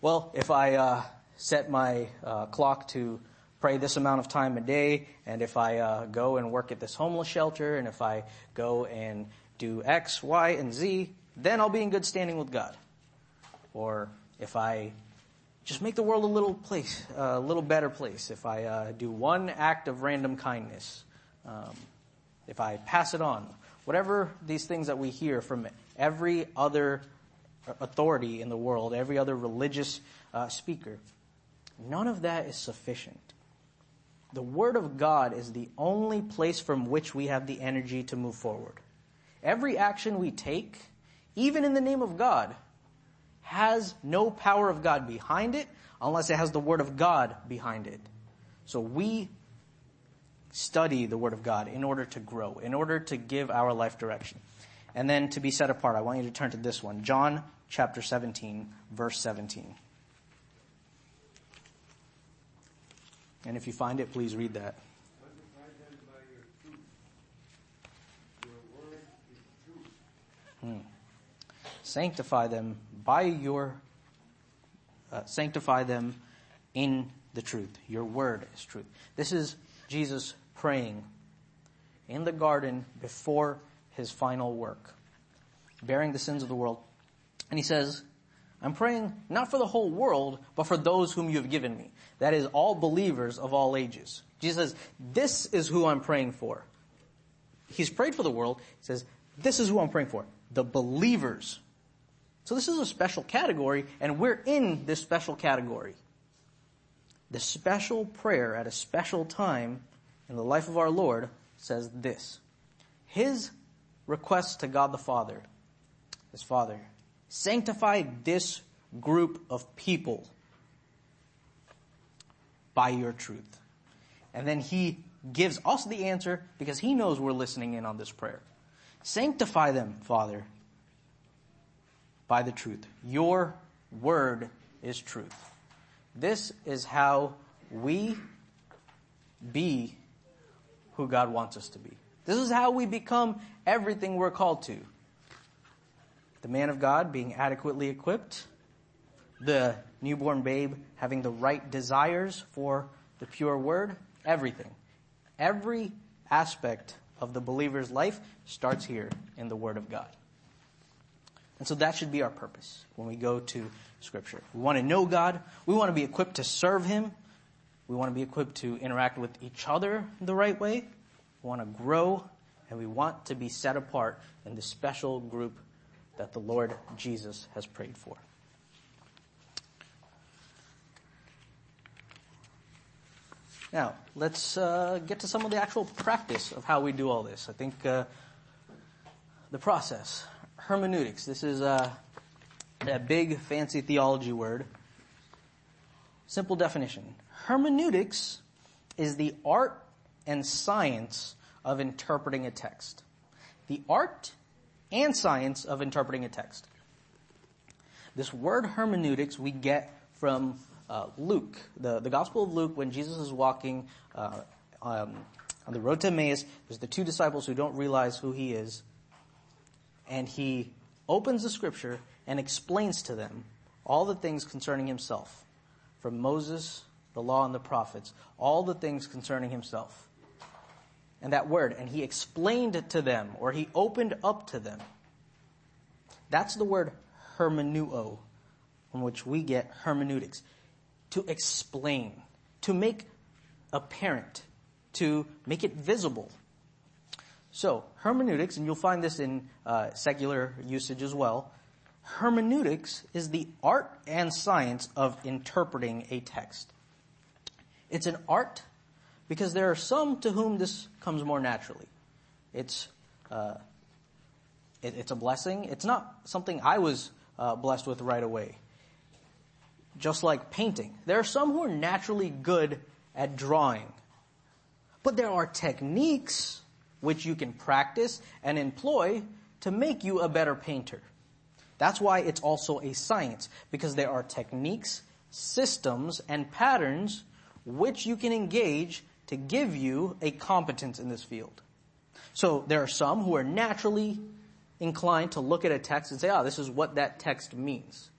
Well, if I uh, set my uh, clock to pray this amount of time a day, and if I uh, go and work at this homeless shelter, and if I go and do X, Y, and Z, then I'll be in good standing with God. Or if I just make the world a little place, a little better place, if I uh, do one act of random kindness, um, if I pass it on, whatever these things that we hear from every other authority in the world, every other religious uh, speaker, none of that is sufficient. The Word of God is the only place from which we have the energy to move forward. Every action we take, even in the name of God, has no power of God behind it unless it has the Word of God behind it. So we study the Word of God in order to grow, in order to give our life direction. And then to be set apart, I want you to turn to this one. John chapter 17, verse 17. And if you find it, please read that. Sanctify them by your word is truth. Sanctify them by your, uh, sanctify them in the truth. Your word is truth. This is Jesus praying in the garden before his final work, bearing the sins of the world. And he says, I'm praying not for the whole world, but for those whom you have given me. That is all believers of all ages. Jesus says, this is who I'm praying for. He's prayed for the world. He says, this is who I'm praying for. The believers. So this is a special category, and we're in this special category. The special prayer at a special time in the life of our Lord says this. His request to God the Father, his Father, sanctify this group of people by your truth. And then he gives us the answer because he knows we're listening in on this prayer. Sanctify them, Father, by the truth. Your word is truth. This is how we be who God wants us to be. This is how we become everything we're called to. The man of God being adequately equipped, the newborn babe having the right desires for the pure word, everything. Every aspect of the believer's life starts here in the word of God. And so that should be our purpose when we go to scripture. We want to know God. We want to be equipped to serve Him. We want to be equipped to interact with each other the right way. Want to grow and we want to be set apart in the special group that the Lord Jesus has prayed for. Now, let's uh, get to some of the actual practice of how we do all this. I think uh, the process, hermeneutics. This is uh, that big fancy theology word. Simple definition. Hermeneutics is the art and science of interpreting a text. The art and science of interpreting a text. This word hermeneutics we get from uh, Luke, the, the Gospel of Luke, when Jesus is walking uh, um, on the road to Emmaus. There's the two disciples who don't realize who he is, and he opens the scripture and explains to them all the things concerning himself, from Moses, the law, and the prophets, all the things concerning himself. And that word, and he explained it to them, or he opened up to them. That's the word hermeneuo, from which we get hermeneutics. To explain, to make apparent, to make it visible. So, hermeneutics, and you'll find this in uh, secular usage as well, hermeneutics is the art and science of interpreting a text. It's an art because there are some to whom this comes more naturally. It's, uh, it, it's a blessing. It's not something I was uh, blessed with right away. Just like painting. There are some who are naturally good at drawing. But there are techniques which you can practice and employ to make you a better painter. That's why it's also a science, because there are techniques, systems, and patterns which you can engage to give you a competence in this field. So there are some who are naturally inclined to look at a text and say, oh, this is what that text means.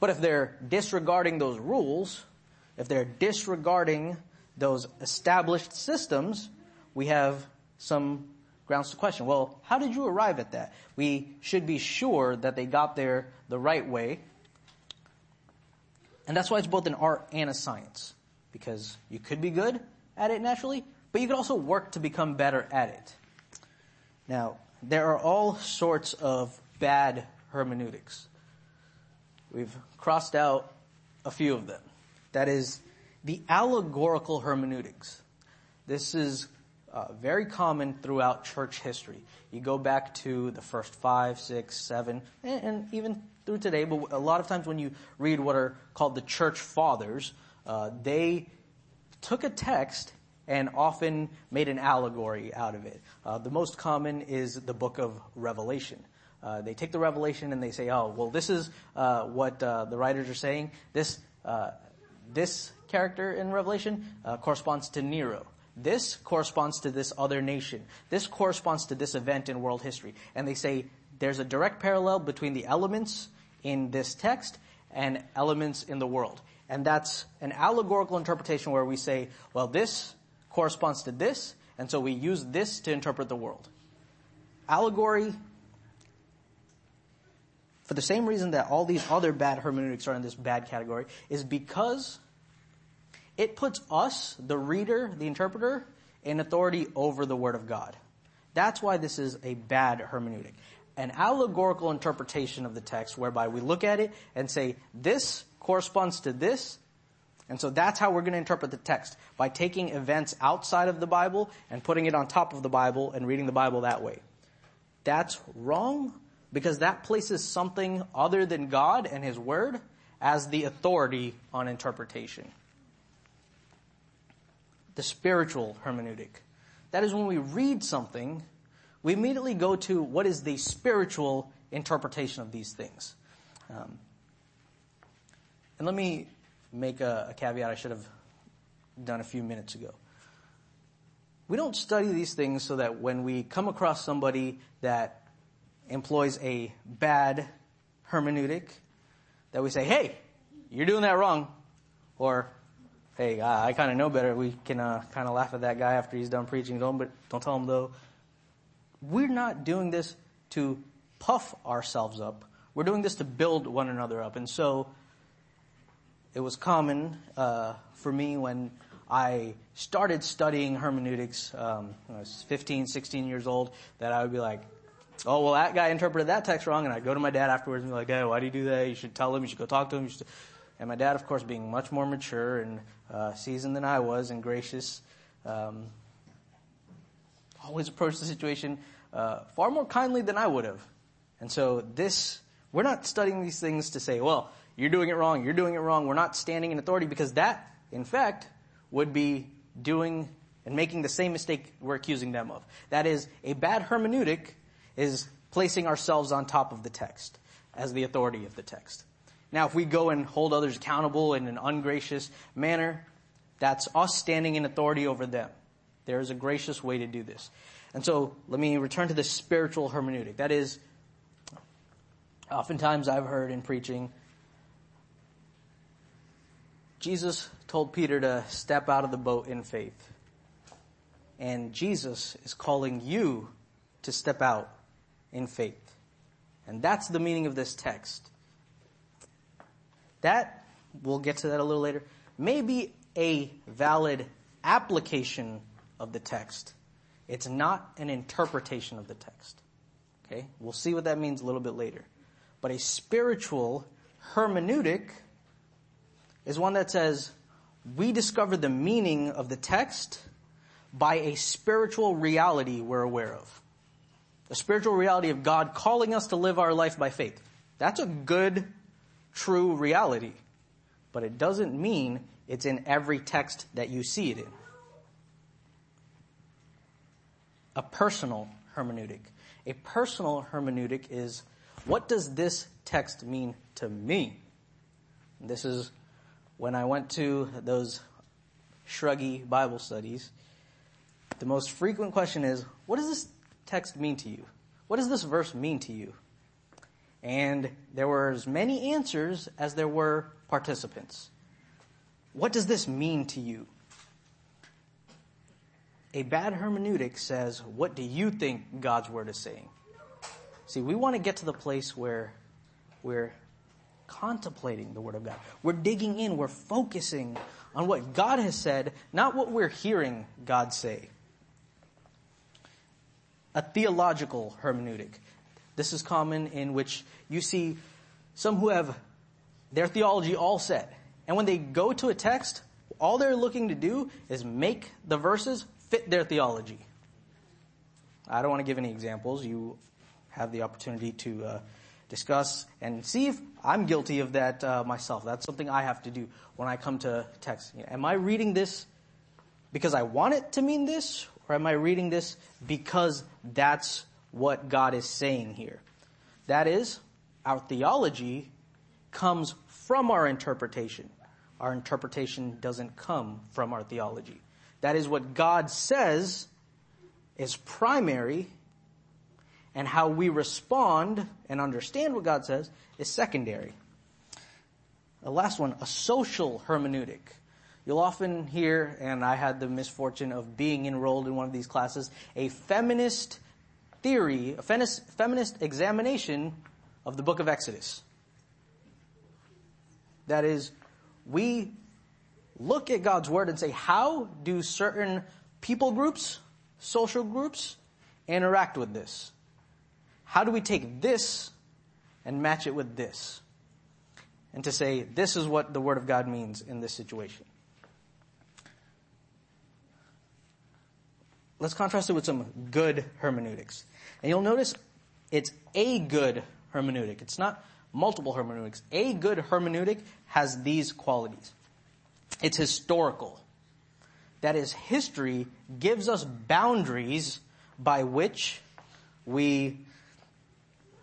But if they're disregarding those rules, if they're disregarding those established systems, we have some grounds to question. Well, how did you arrive at that? We should be sure that they got there the right way. And that's why it's both an art and a science. Because you could be good at it naturally, but you can also work to become better at it. Now, there are all sorts of bad hermeneutics. We've crossed out a few of them. That is the allegorical hermeneutics. This is uh, very common throughout church history. You go back to the first five, six, seven, and, and, even through today, but a lot of times when you read what are called the church fathers, uh, they took a text and often made an allegory out of it. Uh, the most common is the book of Revelation. Uh, they take the revelation and they say, "Oh, well, this is uh, what uh, the writers are saying. This uh, this character in Revelation uh, corresponds to Nero. This corresponds to this other nation. This corresponds to this event in world history." And they say there's a direct parallel between the elements in this text and elements in the world. And that's an allegorical interpretation where we say, well, this corresponds to this, and so we use this to interpret the world. Allegory, for the same reason that all these other bad hermeneutics are in this bad category, is because it puts us, the reader, the interpreter, in authority over the Word of God. That's why this is a bad hermeneutic. An allegorical interpretation of the text whereby we look at it and say, this corresponds to this, and so that's how we're going to interpret the text, by taking events outside of the Bible and putting it on top of the Bible and reading the Bible that way. That's wrong because that places something other than God and His Word as the authority on interpretation. The spiritual hermeneutic. That is when we read something, we immediately go to what is the spiritual interpretation of these things. Um, and let me make a, a caveat I should have done a few minutes ago. We don't study these things so that when we come across somebody that employs a bad hermeneutic, that we say, hey, you're doing that wrong. Or, hey, I, I kind of know better. We can uh, kind of laugh at that guy after he's done preaching. Don't, but don't tell him though. We're not doing this to puff ourselves up. We're doing this to build one another up. And so, it was common uh, for me when I started studying hermeneutics um, I was 15, 16 years old that I would be like, oh, well, that guy interpreted that text wrong. And I'd go to my dad afterwards and be like, hey, why do you do that? You should tell him. You should go talk to him. And my dad, of course, being much more mature and uh, seasoned than I was and gracious, um, always approached the situation uh, far more kindly than I would have. And so this We're not studying these things to say, well, you're doing it wrong, you're doing it wrong. We're not standing in authority because that, in fact, would be doing and making the same mistake we're accusing them of. That is, a bad hermeneutic is placing ourselves on top of the text as the authority of the text. Now, if we go and hold others accountable in an ungracious manner, that's us standing in authority over them. There is a gracious way to do this. And so, let me return to the spiritual hermeneutic. That is, oftentimes I've heard in preaching, Jesus told Peter to step out of the boat in faith. And Jesus is calling you to step out in faith. And that's the meaning of this text. That, we'll get to that a little later, may be a valid application of the text. It's not an interpretation of the text. Okay? We'll see what that means a little bit later. But a spiritual hermeneutic is one that says, we discover the meaning of the text by a spiritual reality we're aware of. The spiritual reality of God calling us to live our life by faith. That's a good, true reality. But it doesn't mean it's in every text that you see it in. A personal hermeneutic. A personal hermeneutic is what does this text mean to me? This is when I went to those shruggy Bible studies. The most frequent question is, what does this text mean to you? What does this verse mean to you? And there were as many answers as there were participants. What does this mean to you? A bad hermeneutic says, what do you think God's word is saying? See, we want to get to the place where we're contemplating the word of God. We're digging in, we're focusing on what God has said, not what we're hearing God say a theological hermeneutic. This is common in which you see some who have their theology all set. And when they go to a text, all they're looking to do is make the verses fit their theology. I don't want to give any examples. You have the opportunity to uh, discuss and see if I'm guilty of that uh, myself. That's something I have to do when I come to text. You know, am I reading this because I want it to mean this, or am I reading this because that's what God is saying here? That is, our theology comes from our interpretation. Our interpretation doesn't come from our theology. That is what God says is primary and how we respond and understand what God says is secondary. The last one, a social hermeneutic. You'll often hear, and I had the misfortune of being enrolled in one of these classes, a feminist theory, a feminist examination of the book of Exodus. That is, we look at God's word and say, how do certain people groups, social groups, interact with this? How do we take this and match it with this? And to say, this is what the word of God means in this situation. let's contrast it with some good hermeneutics. And you'll notice it's a good hermeneutic. It's not multiple hermeneutics. A good hermeneutic has these qualities. It's historical. That is, history gives us boundaries by which we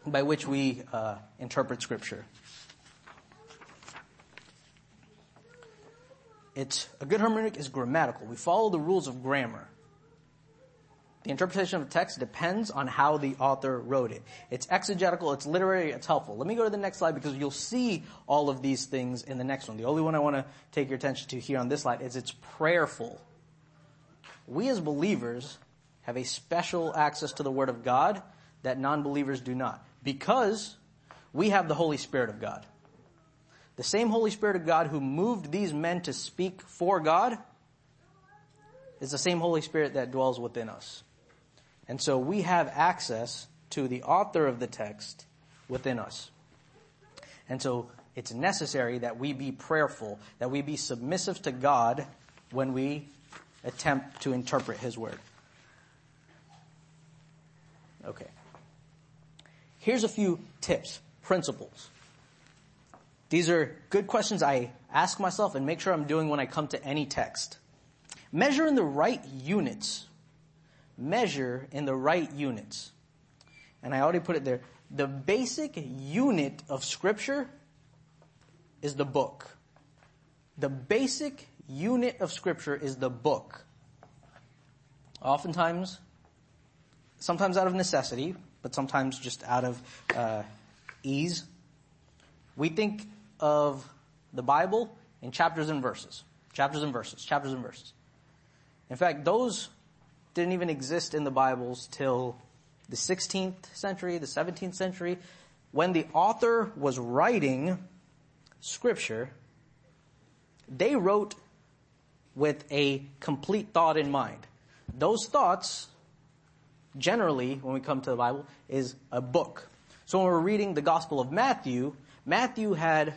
by which we uh, interpret scripture. It's a good hermeneutic is grammatical. We follow the rules of grammar. The interpretation of the text depends on how the author wrote it. It's exegetical, it's literary, it's helpful. Let me go to the next slide because you'll see all of these things in the next one. The only one I want to take your attention to here on this slide is it's prayerful. We as believers have a special access to the Word of God that non-believers do not because we have the Holy Spirit of God. The same Holy Spirit of God who moved these men to speak for God is the same Holy Spirit that dwells within us. And so we have access to the author of the text within us. And so it's necessary that we be prayerful, that we be submissive to God when we attempt to interpret His Word. Okay. Here's a few tips principles. These are good questions I ask myself and make sure I'm doing when I come to any text. Measure in the right units. Measure in the right units. And I already put it there. The basic unit of scripture is the book. The basic unit of scripture is the book. Oftentimes, sometimes out of necessity, but sometimes just out of uh, ease, we think of the Bible in chapters and verses. Chapters and verses, chapters and verses. In fact, those didn't even exist in the Bibles till the 16th century, the 17th century, when the author was writing scripture, they wrote with a complete thought in mind. Those thoughts, generally, when we come to the Bible, is a book. So when we're reading the Gospel of Matthew, Matthew had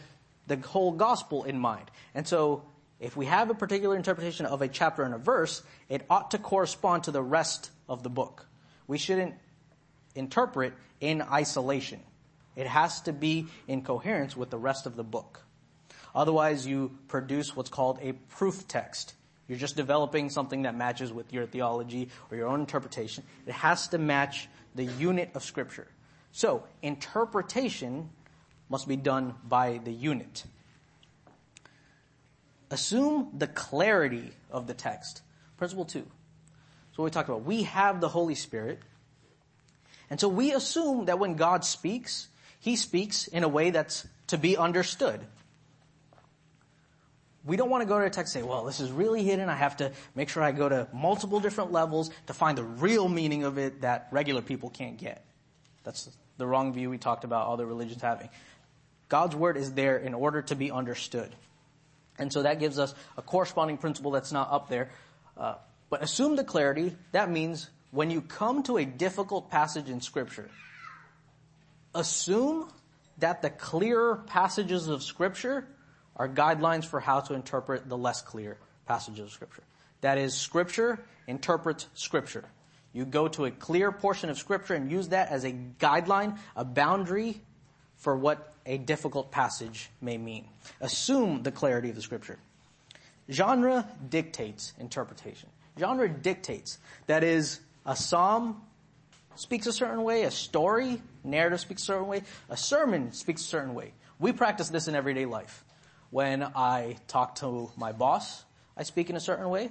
the whole Gospel in mind. And so if we have a particular interpretation of a chapter and a verse, it ought to correspond to the rest of the book. We shouldn't interpret in isolation. It has to be in coherence with the rest of the book. Otherwise, you produce what's called a proof text. You're just developing something that matches with your theology or your own interpretation. It has to match the unit of scripture. So, interpretation must be done by the unit. Assume the clarity of the text. Principle two. So we talked about. We have the Holy Spirit. And so we assume that when God speaks, He speaks in a way that's to be understood we don't want to go to a text and say, well, this is really hidden. I have to make sure I go to multiple different levels to find the real meaning of it that regular people can't get. That's the wrong view we talked about other religions having. God's word is there in order to be understood. And so that gives us a corresponding principle that's not up there. Uh, but assume the clarity. That means when you come to a difficult passage in scripture, assume that the clearer passages of scripture are guidelines for how to interpret the less clear passages of Scripture. That is, Scripture interprets Scripture. You go to a clear portion of Scripture and use that as a guideline, a boundary for what a difficult passage may mean. Assume the clarity of the Scripture. Genre dictates interpretation. Genre dictates. That is, a psalm speaks a certain way, a story, narrative speaks a certain way, a sermon speaks a certain way. We practice this in everyday life. When I talk to my boss, I speak in a certain way.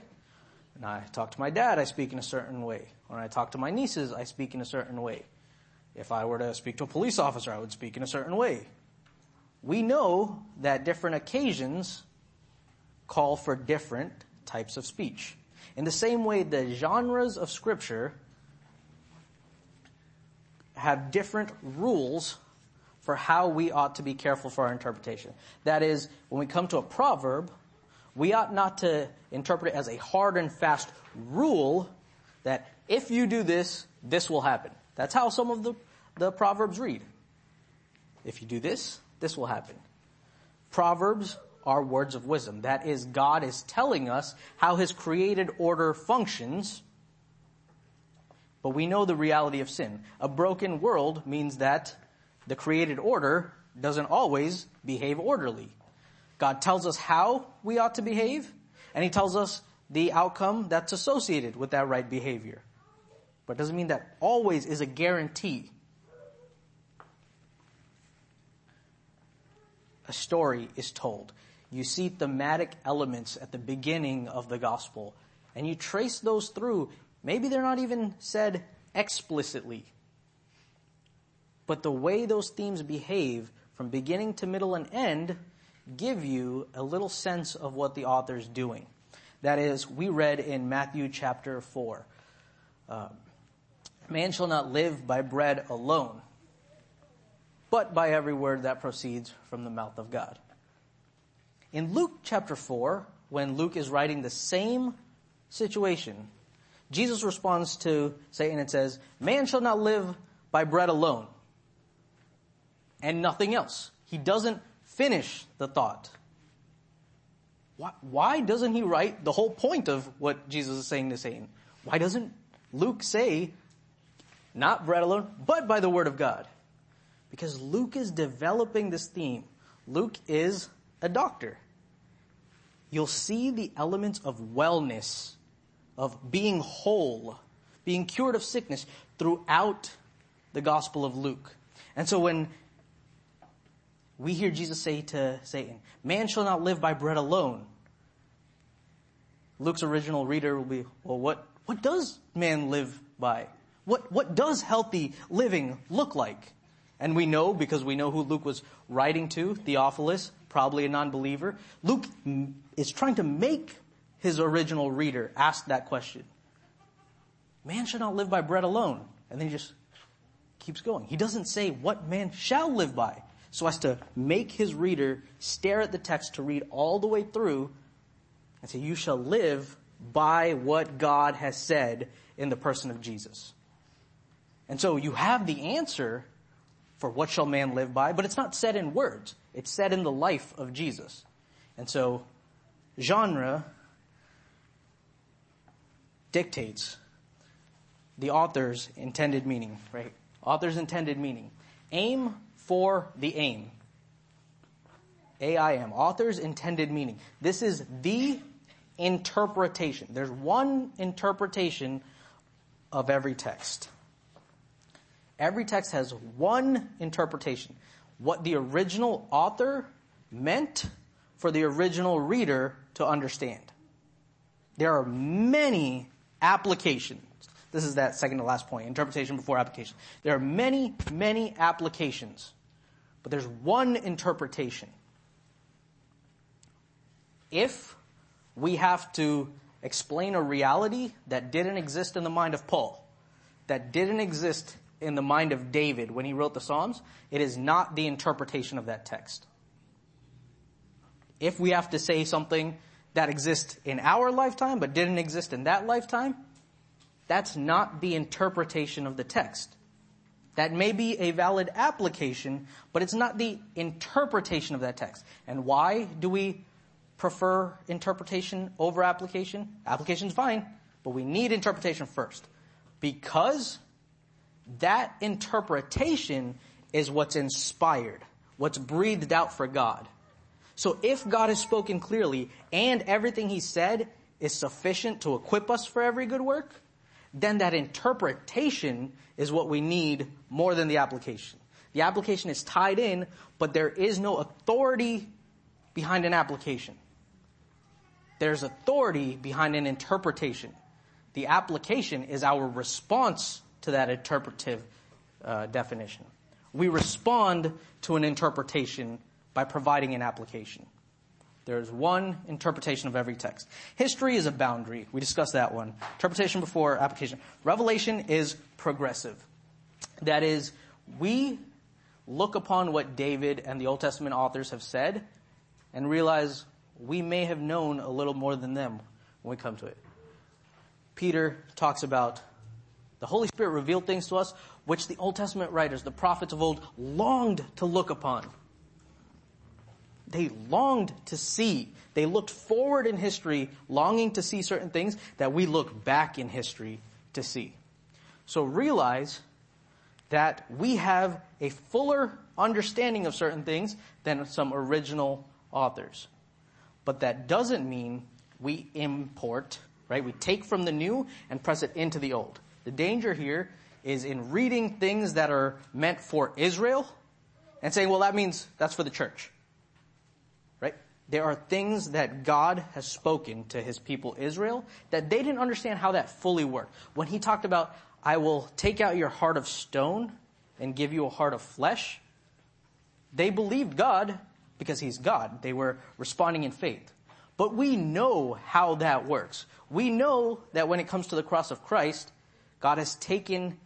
When I talk to my dad, I speak in a certain way. When I talk to my nieces, I speak in a certain way. If I were to speak to a police officer, I would speak in a certain way. We know that different occasions call for different types of speech. In the same way, the genres of scripture have different rules for how we ought to be careful for our interpretation. That is, when we come to a proverb, we ought not to interpret it as a hard and fast rule that if you do this, this will happen. That's how some of the, the proverbs read. If you do this, this will happen. Proverbs are words of wisdom. That is, God is telling us how His created order functions, but we know the reality of sin. A broken world means that the created order doesn't always behave orderly. God tells us how we ought to behave, and He tells us the outcome that's associated with that right behavior. But it doesn't mean that always is a guarantee. A story is told. You see thematic elements at the beginning of the gospel, and you trace those through. Maybe they're not even said explicitly, but the way those themes behave from beginning to middle and end give you a little sense of what the author's doing. That is, we read in Matthew chapter 4, uh, man shall not live by bread alone, but by every word that proceeds from the mouth of God. In Luke chapter 4, when Luke is writing the same situation, Jesus responds to Satan and says, man shall not live by bread alone, and nothing else. He doesn't finish the thought. Why, why doesn't he write the whole point of what Jesus is saying to Satan? Why doesn't Luke say, not bread alone, but by the word of God? Because Luke is developing this theme. Luke is a doctor. You'll see the elements of wellness, of being whole, being cured of sickness throughout the Gospel of Luke. And so when we hear Jesus say to Satan, man shall not live by bread alone, Luke's original reader will be, well, what, what does man live by? What, what does healthy living look like? And we know, because we know who Luke was writing to, Theophilus, probably a non-believer, Luke is trying to make his original reader ask that question. Man should not live by bread alone. And then he just keeps going. He doesn't say what man shall live by, so as to make his reader stare at the text to read all the way through and say, you shall live by what God has said in the person of Jesus. And so you have the answer for what shall man live by, but it's not said in words. It's said in the life of Jesus. And so genre dictates the author's intended meaning, right? Author's intended meaning. Aim for the aim. AIM. Author's intended meaning. This is the interpretation. There's one interpretation of every text. Every text has one interpretation. What the original author meant for the original reader to understand. There are many applications. This is that second to last point, interpretation before application. There are many, many applications, but there's one interpretation. If we have to explain a reality that didn't exist in the mind of Paul, that didn't exist in the mind of David when he wrote the Psalms, it is not the interpretation of that text. If we have to say something that exists in our lifetime but didn't exist in that lifetime, that's not the interpretation of the text. That may be a valid application, but it's not the interpretation of that text. And why do we prefer interpretation over application? Application's fine, but we need interpretation first. Because that interpretation is what's inspired, what's breathed out for God. So if God has spoken clearly and everything he said is sufficient to equip us for every good work, then that interpretation is what we need more than the application. The application is tied in, but there is no authority behind an application. There's authority behind an interpretation. The application is our response to that interpretive uh, definition. We respond to an interpretation by providing an application. There's one interpretation of every text. History is a boundary. We discussed that one. Interpretation before application. Revelation is progressive. That is, we look upon what David and the Old Testament authors have said and realize we may have known a little more than them when we come to it. Peter talks about the Holy Spirit revealed things to us which the Old Testament writers, the prophets of old, longed to look upon. They longed to see. They looked forward in history, longing to see certain things that we look back in history to see. So realize that we have a fuller understanding of certain things than some original authors. But that doesn't mean we import, right? We take from the new and press it into the old. The danger here is in reading things that are meant for Israel and saying, well, that means that's for the church. There are things that God has spoken to his people Israel that they didn't understand how that fully worked. When he talked about, I will take out your heart of stone and give you a heart of flesh, they believed God because he's God. They were responding in faith. But we know how that works. We know that when it comes to the cross of Christ, God has taken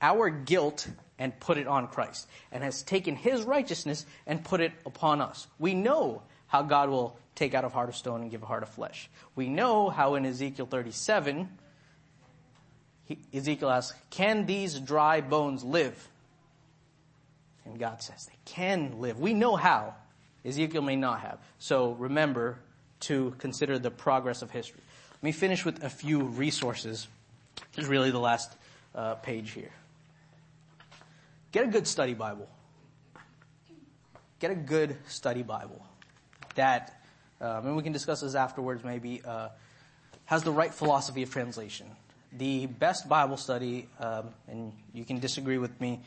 our guilt and put it on Christ and has taken his righteousness and put it upon us. We know how God will take out a heart of stone and give a heart of flesh. We know how in Ezekiel 37, he, Ezekiel asks, can these dry bones live? And God says they can live. We know how. Ezekiel may not have. So remember to consider the progress of history. Let me finish with a few resources This is really the last uh, page here. Get a good study Bible. get a good study Bible that, um, and we can discuss this afterwards maybe, uh, has the right philosophy of translation. The best Bible study, um, and you can disagree with me,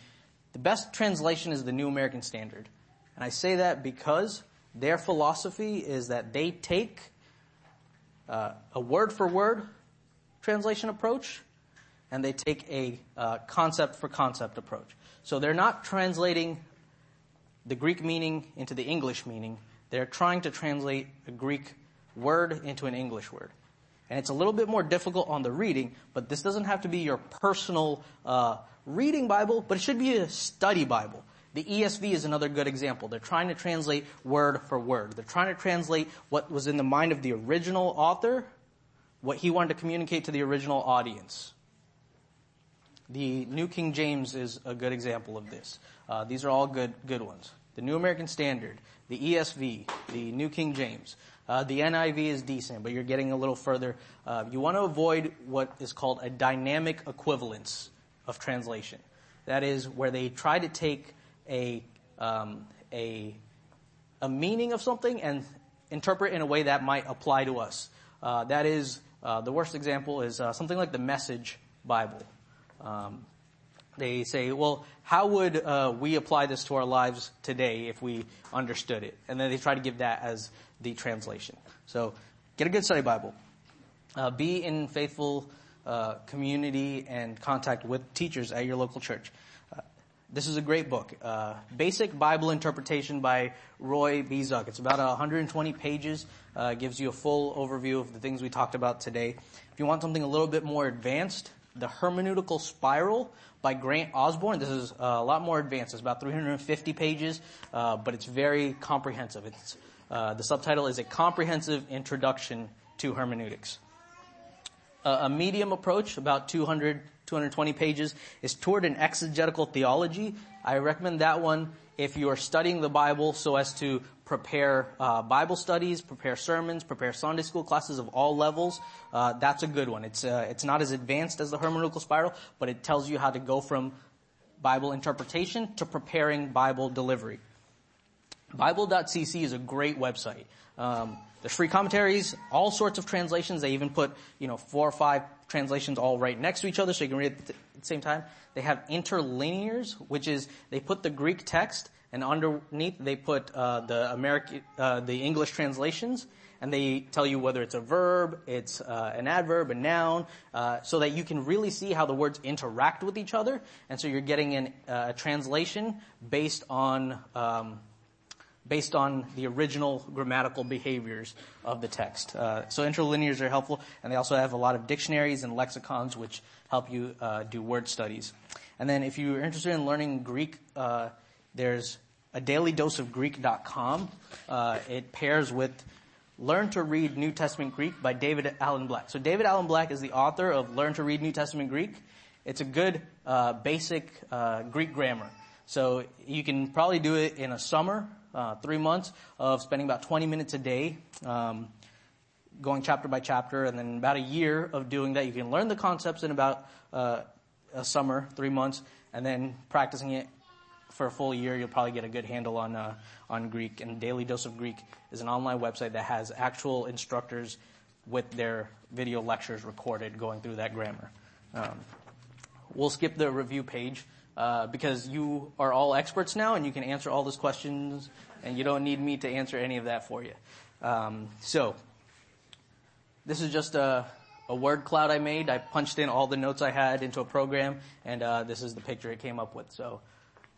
the best translation is the New American Standard. And I say that because their philosophy is that they take uh, a word for word translation approach and they take a uh, concept for concept approach. So they're not translating the Greek meaning into the English meaning. They're trying to translate a Greek word into an English word. And it's a little bit more difficult on the reading, but this doesn't have to be your personal uh, reading Bible, but it should be a study Bible. The ESV is another good example. They're trying to translate word for word. They're trying to translate what was in the mind of the original author, what he wanted to communicate to the original audience. The New King James is a good example of this. Uh, these are all good, good ones. The New American Standard, the ESV, the New King James. Uh, the NIV is decent, but you're getting a little further. Uh, you want to avoid what is called a dynamic equivalence of translation. That is where they try to take a um, a a meaning of something and interpret in a way that might apply to us. Uh, that is uh, the worst example is uh, something like the Message Bible. Um, they say, well, how would uh, we apply this to our lives today if we understood it? And then they try to give that as the translation. So get a good study Bible. Uh, be in faithful uh, community and contact with teachers at your local church. Uh, this is a great book. Uh, Basic Bible Interpretation by Roy B. Zuck. It's about 120 pages. Uh, gives you a full overview of the things we talked about today. If you want something a little bit more advanced, The Hermeneutical Spiral by Grant Osborne. This is uh, a lot more advanced. It's about 350 pages, uh, but it's very comprehensive. It's, uh, the subtitle is A Comprehensive Introduction to Hermeneutics. a medium approach, about 200, 220 pages, is toward an exegetical theology. I recommend that one if you are studying the Bible so as to prepare uh, Bible studies, prepare sermons, prepare Sunday school classes of all levels. Uh, that's a good one. It's uh, it's not as advanced as the hermeneutical spiral, but it tells you how to go from Bible interpretation to preparing Bible delivery. Bible.cc is a great website. Um, there's free commentaries, all sorts of translations. They even put, you know, four or five translations all right next to each other so you can read the same time. They have interlinears, which is they put the Greek text and underneath they put uh, the American, uh, the English translations, and they tell you whether it's a verb, it's uh, an adverb, a noun, uh, so that you can really see how the words interact with each other, and so you're getting an, uh, a translation based on um, based on the original grammatical behaviors of the text. Uh, so interlinears are helpful, and they also have a lot of dictionaries and lexicons which help you uh, do word studies. And then if you're interested in learning Greek, uh, there's a daily dose of Greek.com. Uh, it pairs with Learn to Read New Testament Greek by David Alan Black. So David Alan Black is the author of Learn to Read New Testament Greek. It's a good uh, basic uh, Greek grammar. So you can probably do it in a summer uh, three months of spending about 20 minutes a day, um, going chapter by chapter, and then about a year of doing that. You can learn the concepts in about uh, a summer, three months, and then practicing it for a full year. You'll probably get a good handle on uh, on Greek. And Daily Dose of Greek is an online website that has actual instructors with their video lectures recorded going through that grammar. Um, we'll skip the review page uh, because you are all experts now and you can answer all those questions and you don't need me to answer any of that for you. Um, so, this is just a, a, word cloud I made. I punched in all the notes I had into a program and uh, this is the picture it came up with. So,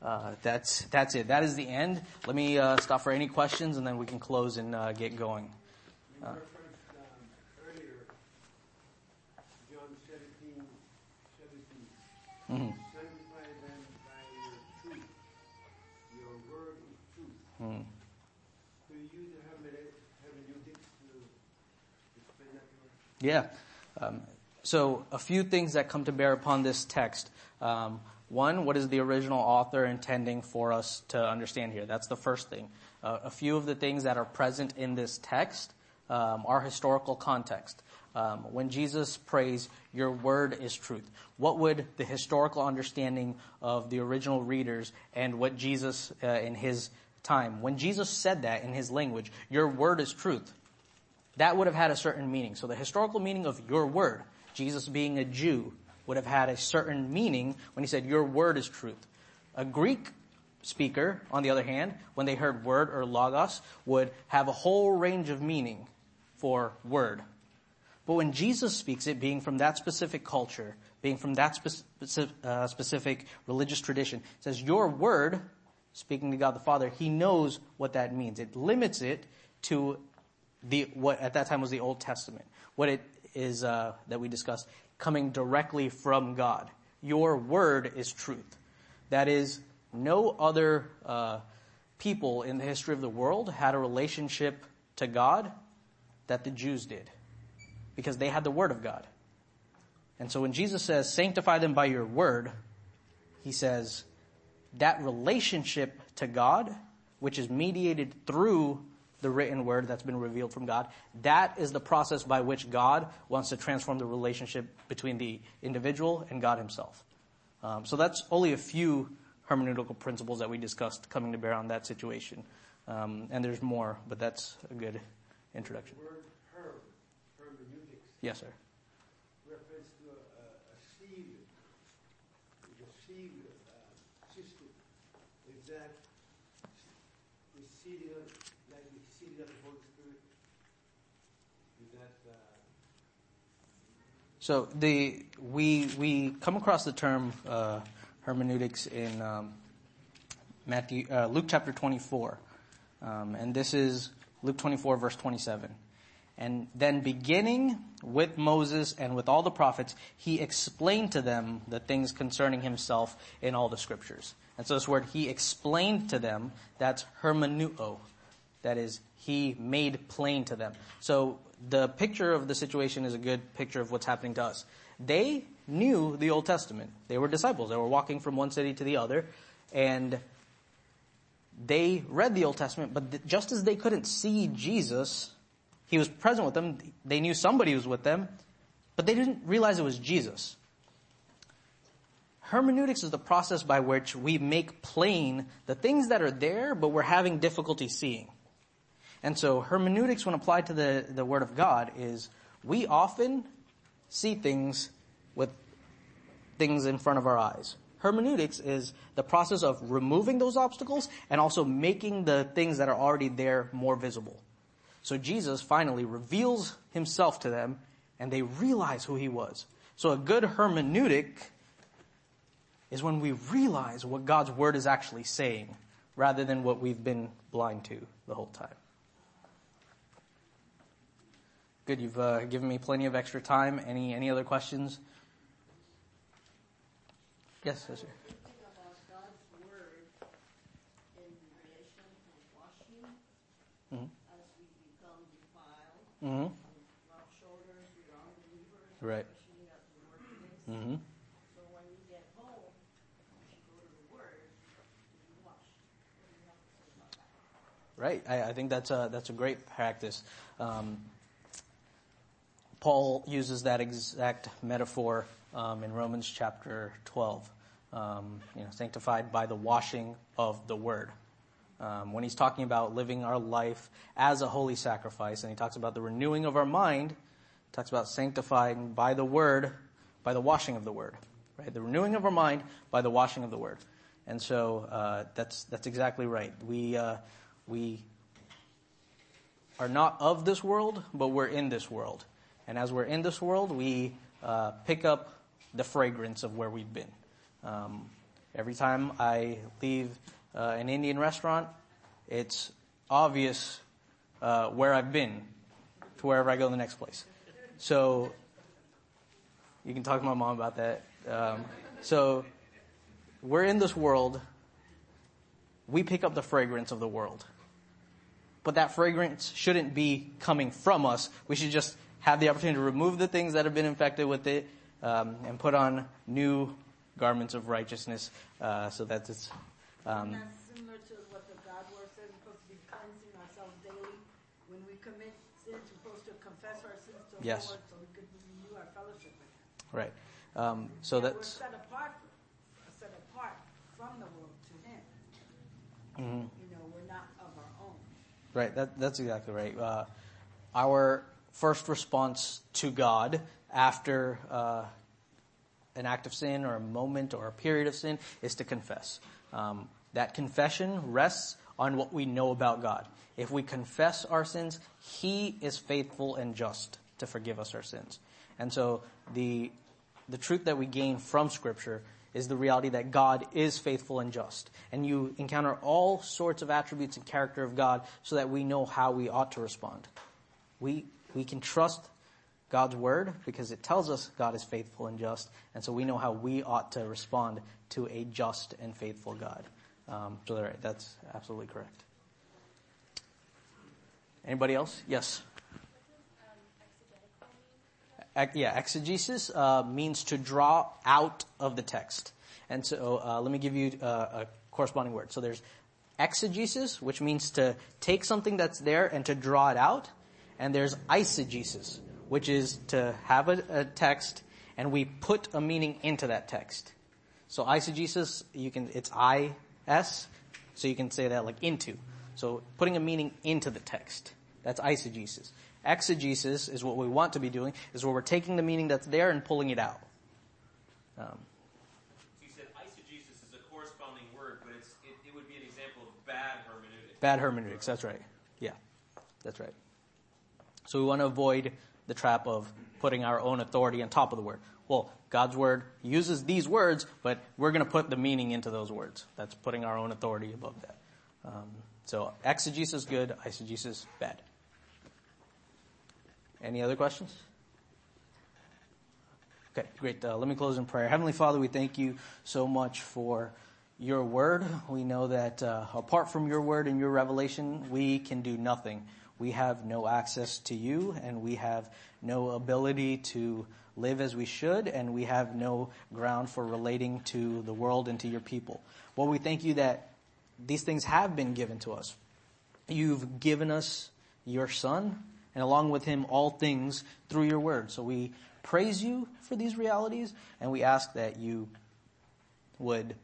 uh, that's that's it. That is the end. Let me uh, stop for any questions and then we can close and uh, get going. You referenced earlier John 17, 17. Mm-hmm. Hmm. Could you use the hermeneutics to explain that to Yeah. Um, so a few things that come to bear upon this text. Um, one, what is the original author intending for us to understand here? That's the first thing. Uh, a few of the things that are present in this text um, are historical context. Um, when Jesus prays, "Your word is truth," what would the historical understanding of the original readers and what Jesus uh, in his time, when Jesus said that in his language, your word is truth, that would have had a certain meaning. So the historical meaning of your word, Jesus being a Jew, would have had a certain meaning when he said your word is truth. A Greek speaker, on the other hand, when they heard word or logos, would have a whole range of meaning for word. But when Jesus speaks it, being from that specific culture, being from that specific, uh, specific religious tradition, says your word, speaking to God the Father, he knows what that means. It limits it to the what at that time was the Old Testament. What it is uh, that we discussed coming directly from God. Your word is truth. That is, no other uh, people in the history of the world had a relationship to God that the Jews did, because they had the word of God. And so when Jesus says, "Sanctify them by your word," he says that relationship to God, which is mediated through the written word that's been revealed from God. That is the process by which God wants to transform the relationship between the individual and God himself. Um, so that's only a few hermeneutical principles that we discussed coming to bear on that situation. Um, and there's more, but that's a good introduction. The word herb, hermeneutics, Yes, sir. refers to a, a, a seal, the seal uh, system. Is that the sealing of, like the sealing of the Holy Spirit? Is that, uh, So the we we come across the term uh, hermeneutics in um, Matthew uh, Luke chapter 24, um, and this is Luke 24 verse 27. And then beginning with Moses and with all the prophets, he explained to them the things concerning himself in all the scriptures. And so this word, he explained to them, that's hermeneuo. That is, he made plain to them. So the picture of the situation is a good picture of what's happening to us. They knew the Old Testament. They were disciples. They were walking from one city to the other, and they read the Old Testament, but just as they couldn't see Jesus, he was present with them. They knew somebody was with them, but they didn't realize it was Jesus. Hermeneutics is the process by which we make plain the things that are there, but we're having difficulty seeing. And so hermeneutics, when applied to the, the Word of God, is we often see things with things in front of our eyes. Hermeneutics is the process of removing those obstacles and also making the things that are already there more visible. So Jesus finally reveals himself to them and they realize who he was. So a good hermeneutic is when we realize what God's word is actually saying rather than what we've been blind to the whole time. Good, you've uh, given me plenty of extra time. Any any other questions? Yes, yes, sir. Think about God's word in relation to washing Mhm. as we become defiled. Mm-hmm. We rub shoulders with unbelievers, Right. especially at the workplace. Mm-hmm. So when you get home, you go to the word, you wash. What do you have to say about that? Right. I, I think that's a that's a great practice. Um, Paul uses that exact metaphor um, in Romans chapter 12. Um, you know, sanctified by the washing of the word. Um, when he's talking about living our life as a holy sacrifice, and he talks about the renewing of our mind, talks about sanctifying by the word, by the washing of the word. Right, the renewing of our mind by the washing of the word. And so uh, that's that's exactly right. We uh, we are not of this world, but we're in this world. And as we're in this world, we uh, pick up the fragrance of where we've been. Um, every time I leave uh, an Indian restaurant, it's obvious uh, where I've been to wherever I go in the next place. So you can talk to my mom about that. Um, so we're in this world. We pick up the fragrance of the world but that fragrance shouldn't be coming from us. We should just have the opportunity to remove the things that have been infected with it um, and put on new garments of righteousness uh, so that it's. Um, That's similar to what the God word says, we're supposed to be cleansing ourselves daily. When we commit sins, we're supposed to confess our sins to the Yes. Lord so we could renew our fellowship with Him. right. Um, so And that's. We're set apart, set apart from the world to Him. mhm. You know, we're not of our own. Right, that, that's exactly right. Uh, our first response to God after uh, an act of sin or a moment or a period of sin is to confess. Um, that confession rests on what we know about God. If we confess our sins, He is faithful and just to forgive us our sins. And so the, the truth that we gain from Scripture is the reality that God is faithful and just. And you encounter all sorts of attributes and character of God so that we know how we ought to respond. We, we can trust God's word because it tells us God is faithful and just. And so we know how we ought to respond to a just and faithful God. Um, so right, that's absolutely correct. Anybody else? Yes. Yeah, exegesis uh, means to draw out of the text. And so uh, let me give you uh, a corresponding word. So there's exegesis, which means to take something that's there and to draw it out. And there's eisegesis, which is to have a, a text and we put a meaning into that text. So eisegesis, you can, it's I-S, so you can say that like into. So putting a meaning into the text. That's eisegesis. Exegesis is what we want to be doing, is where we're taking the meaning that's there and pulling it out. Um, You said eisegesis is a corresponding word, but it, it would be an example of bad hermeneutics. bad hermeneutics, that's right. Yeah, that's right. So we want to avoid the trap of putting our own authority on top of the word. Well, God's word uses these words, but we're going to put the meaning into those words. That's putting our own authority above that. Um, so exegesis good, eisegesis bad. Any other questions? Okay, great. Uh, let me close in prayer. Heavenly Father, we thank you so much for your word. We know that uh, apart from your word and your revelation, we can do nothing. We have no access to you, and we have no ability to live as we should, and we have no ground for relating to the world and to your people. Well, we thank you that these things have been given to us. You've given us your Son, and along with him, all things through your word. So we praise you for these realities, and we ask that you would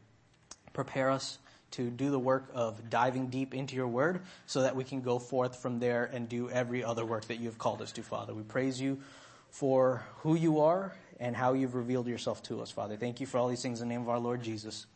prepare us to do the work of diving deep into your word so that we can go forth from there and do every other work that you've called us to, Father. We praise you for who you are and how you've revealed yourself to us, Father. Thank you for all these things in the name of our Lord Jesus.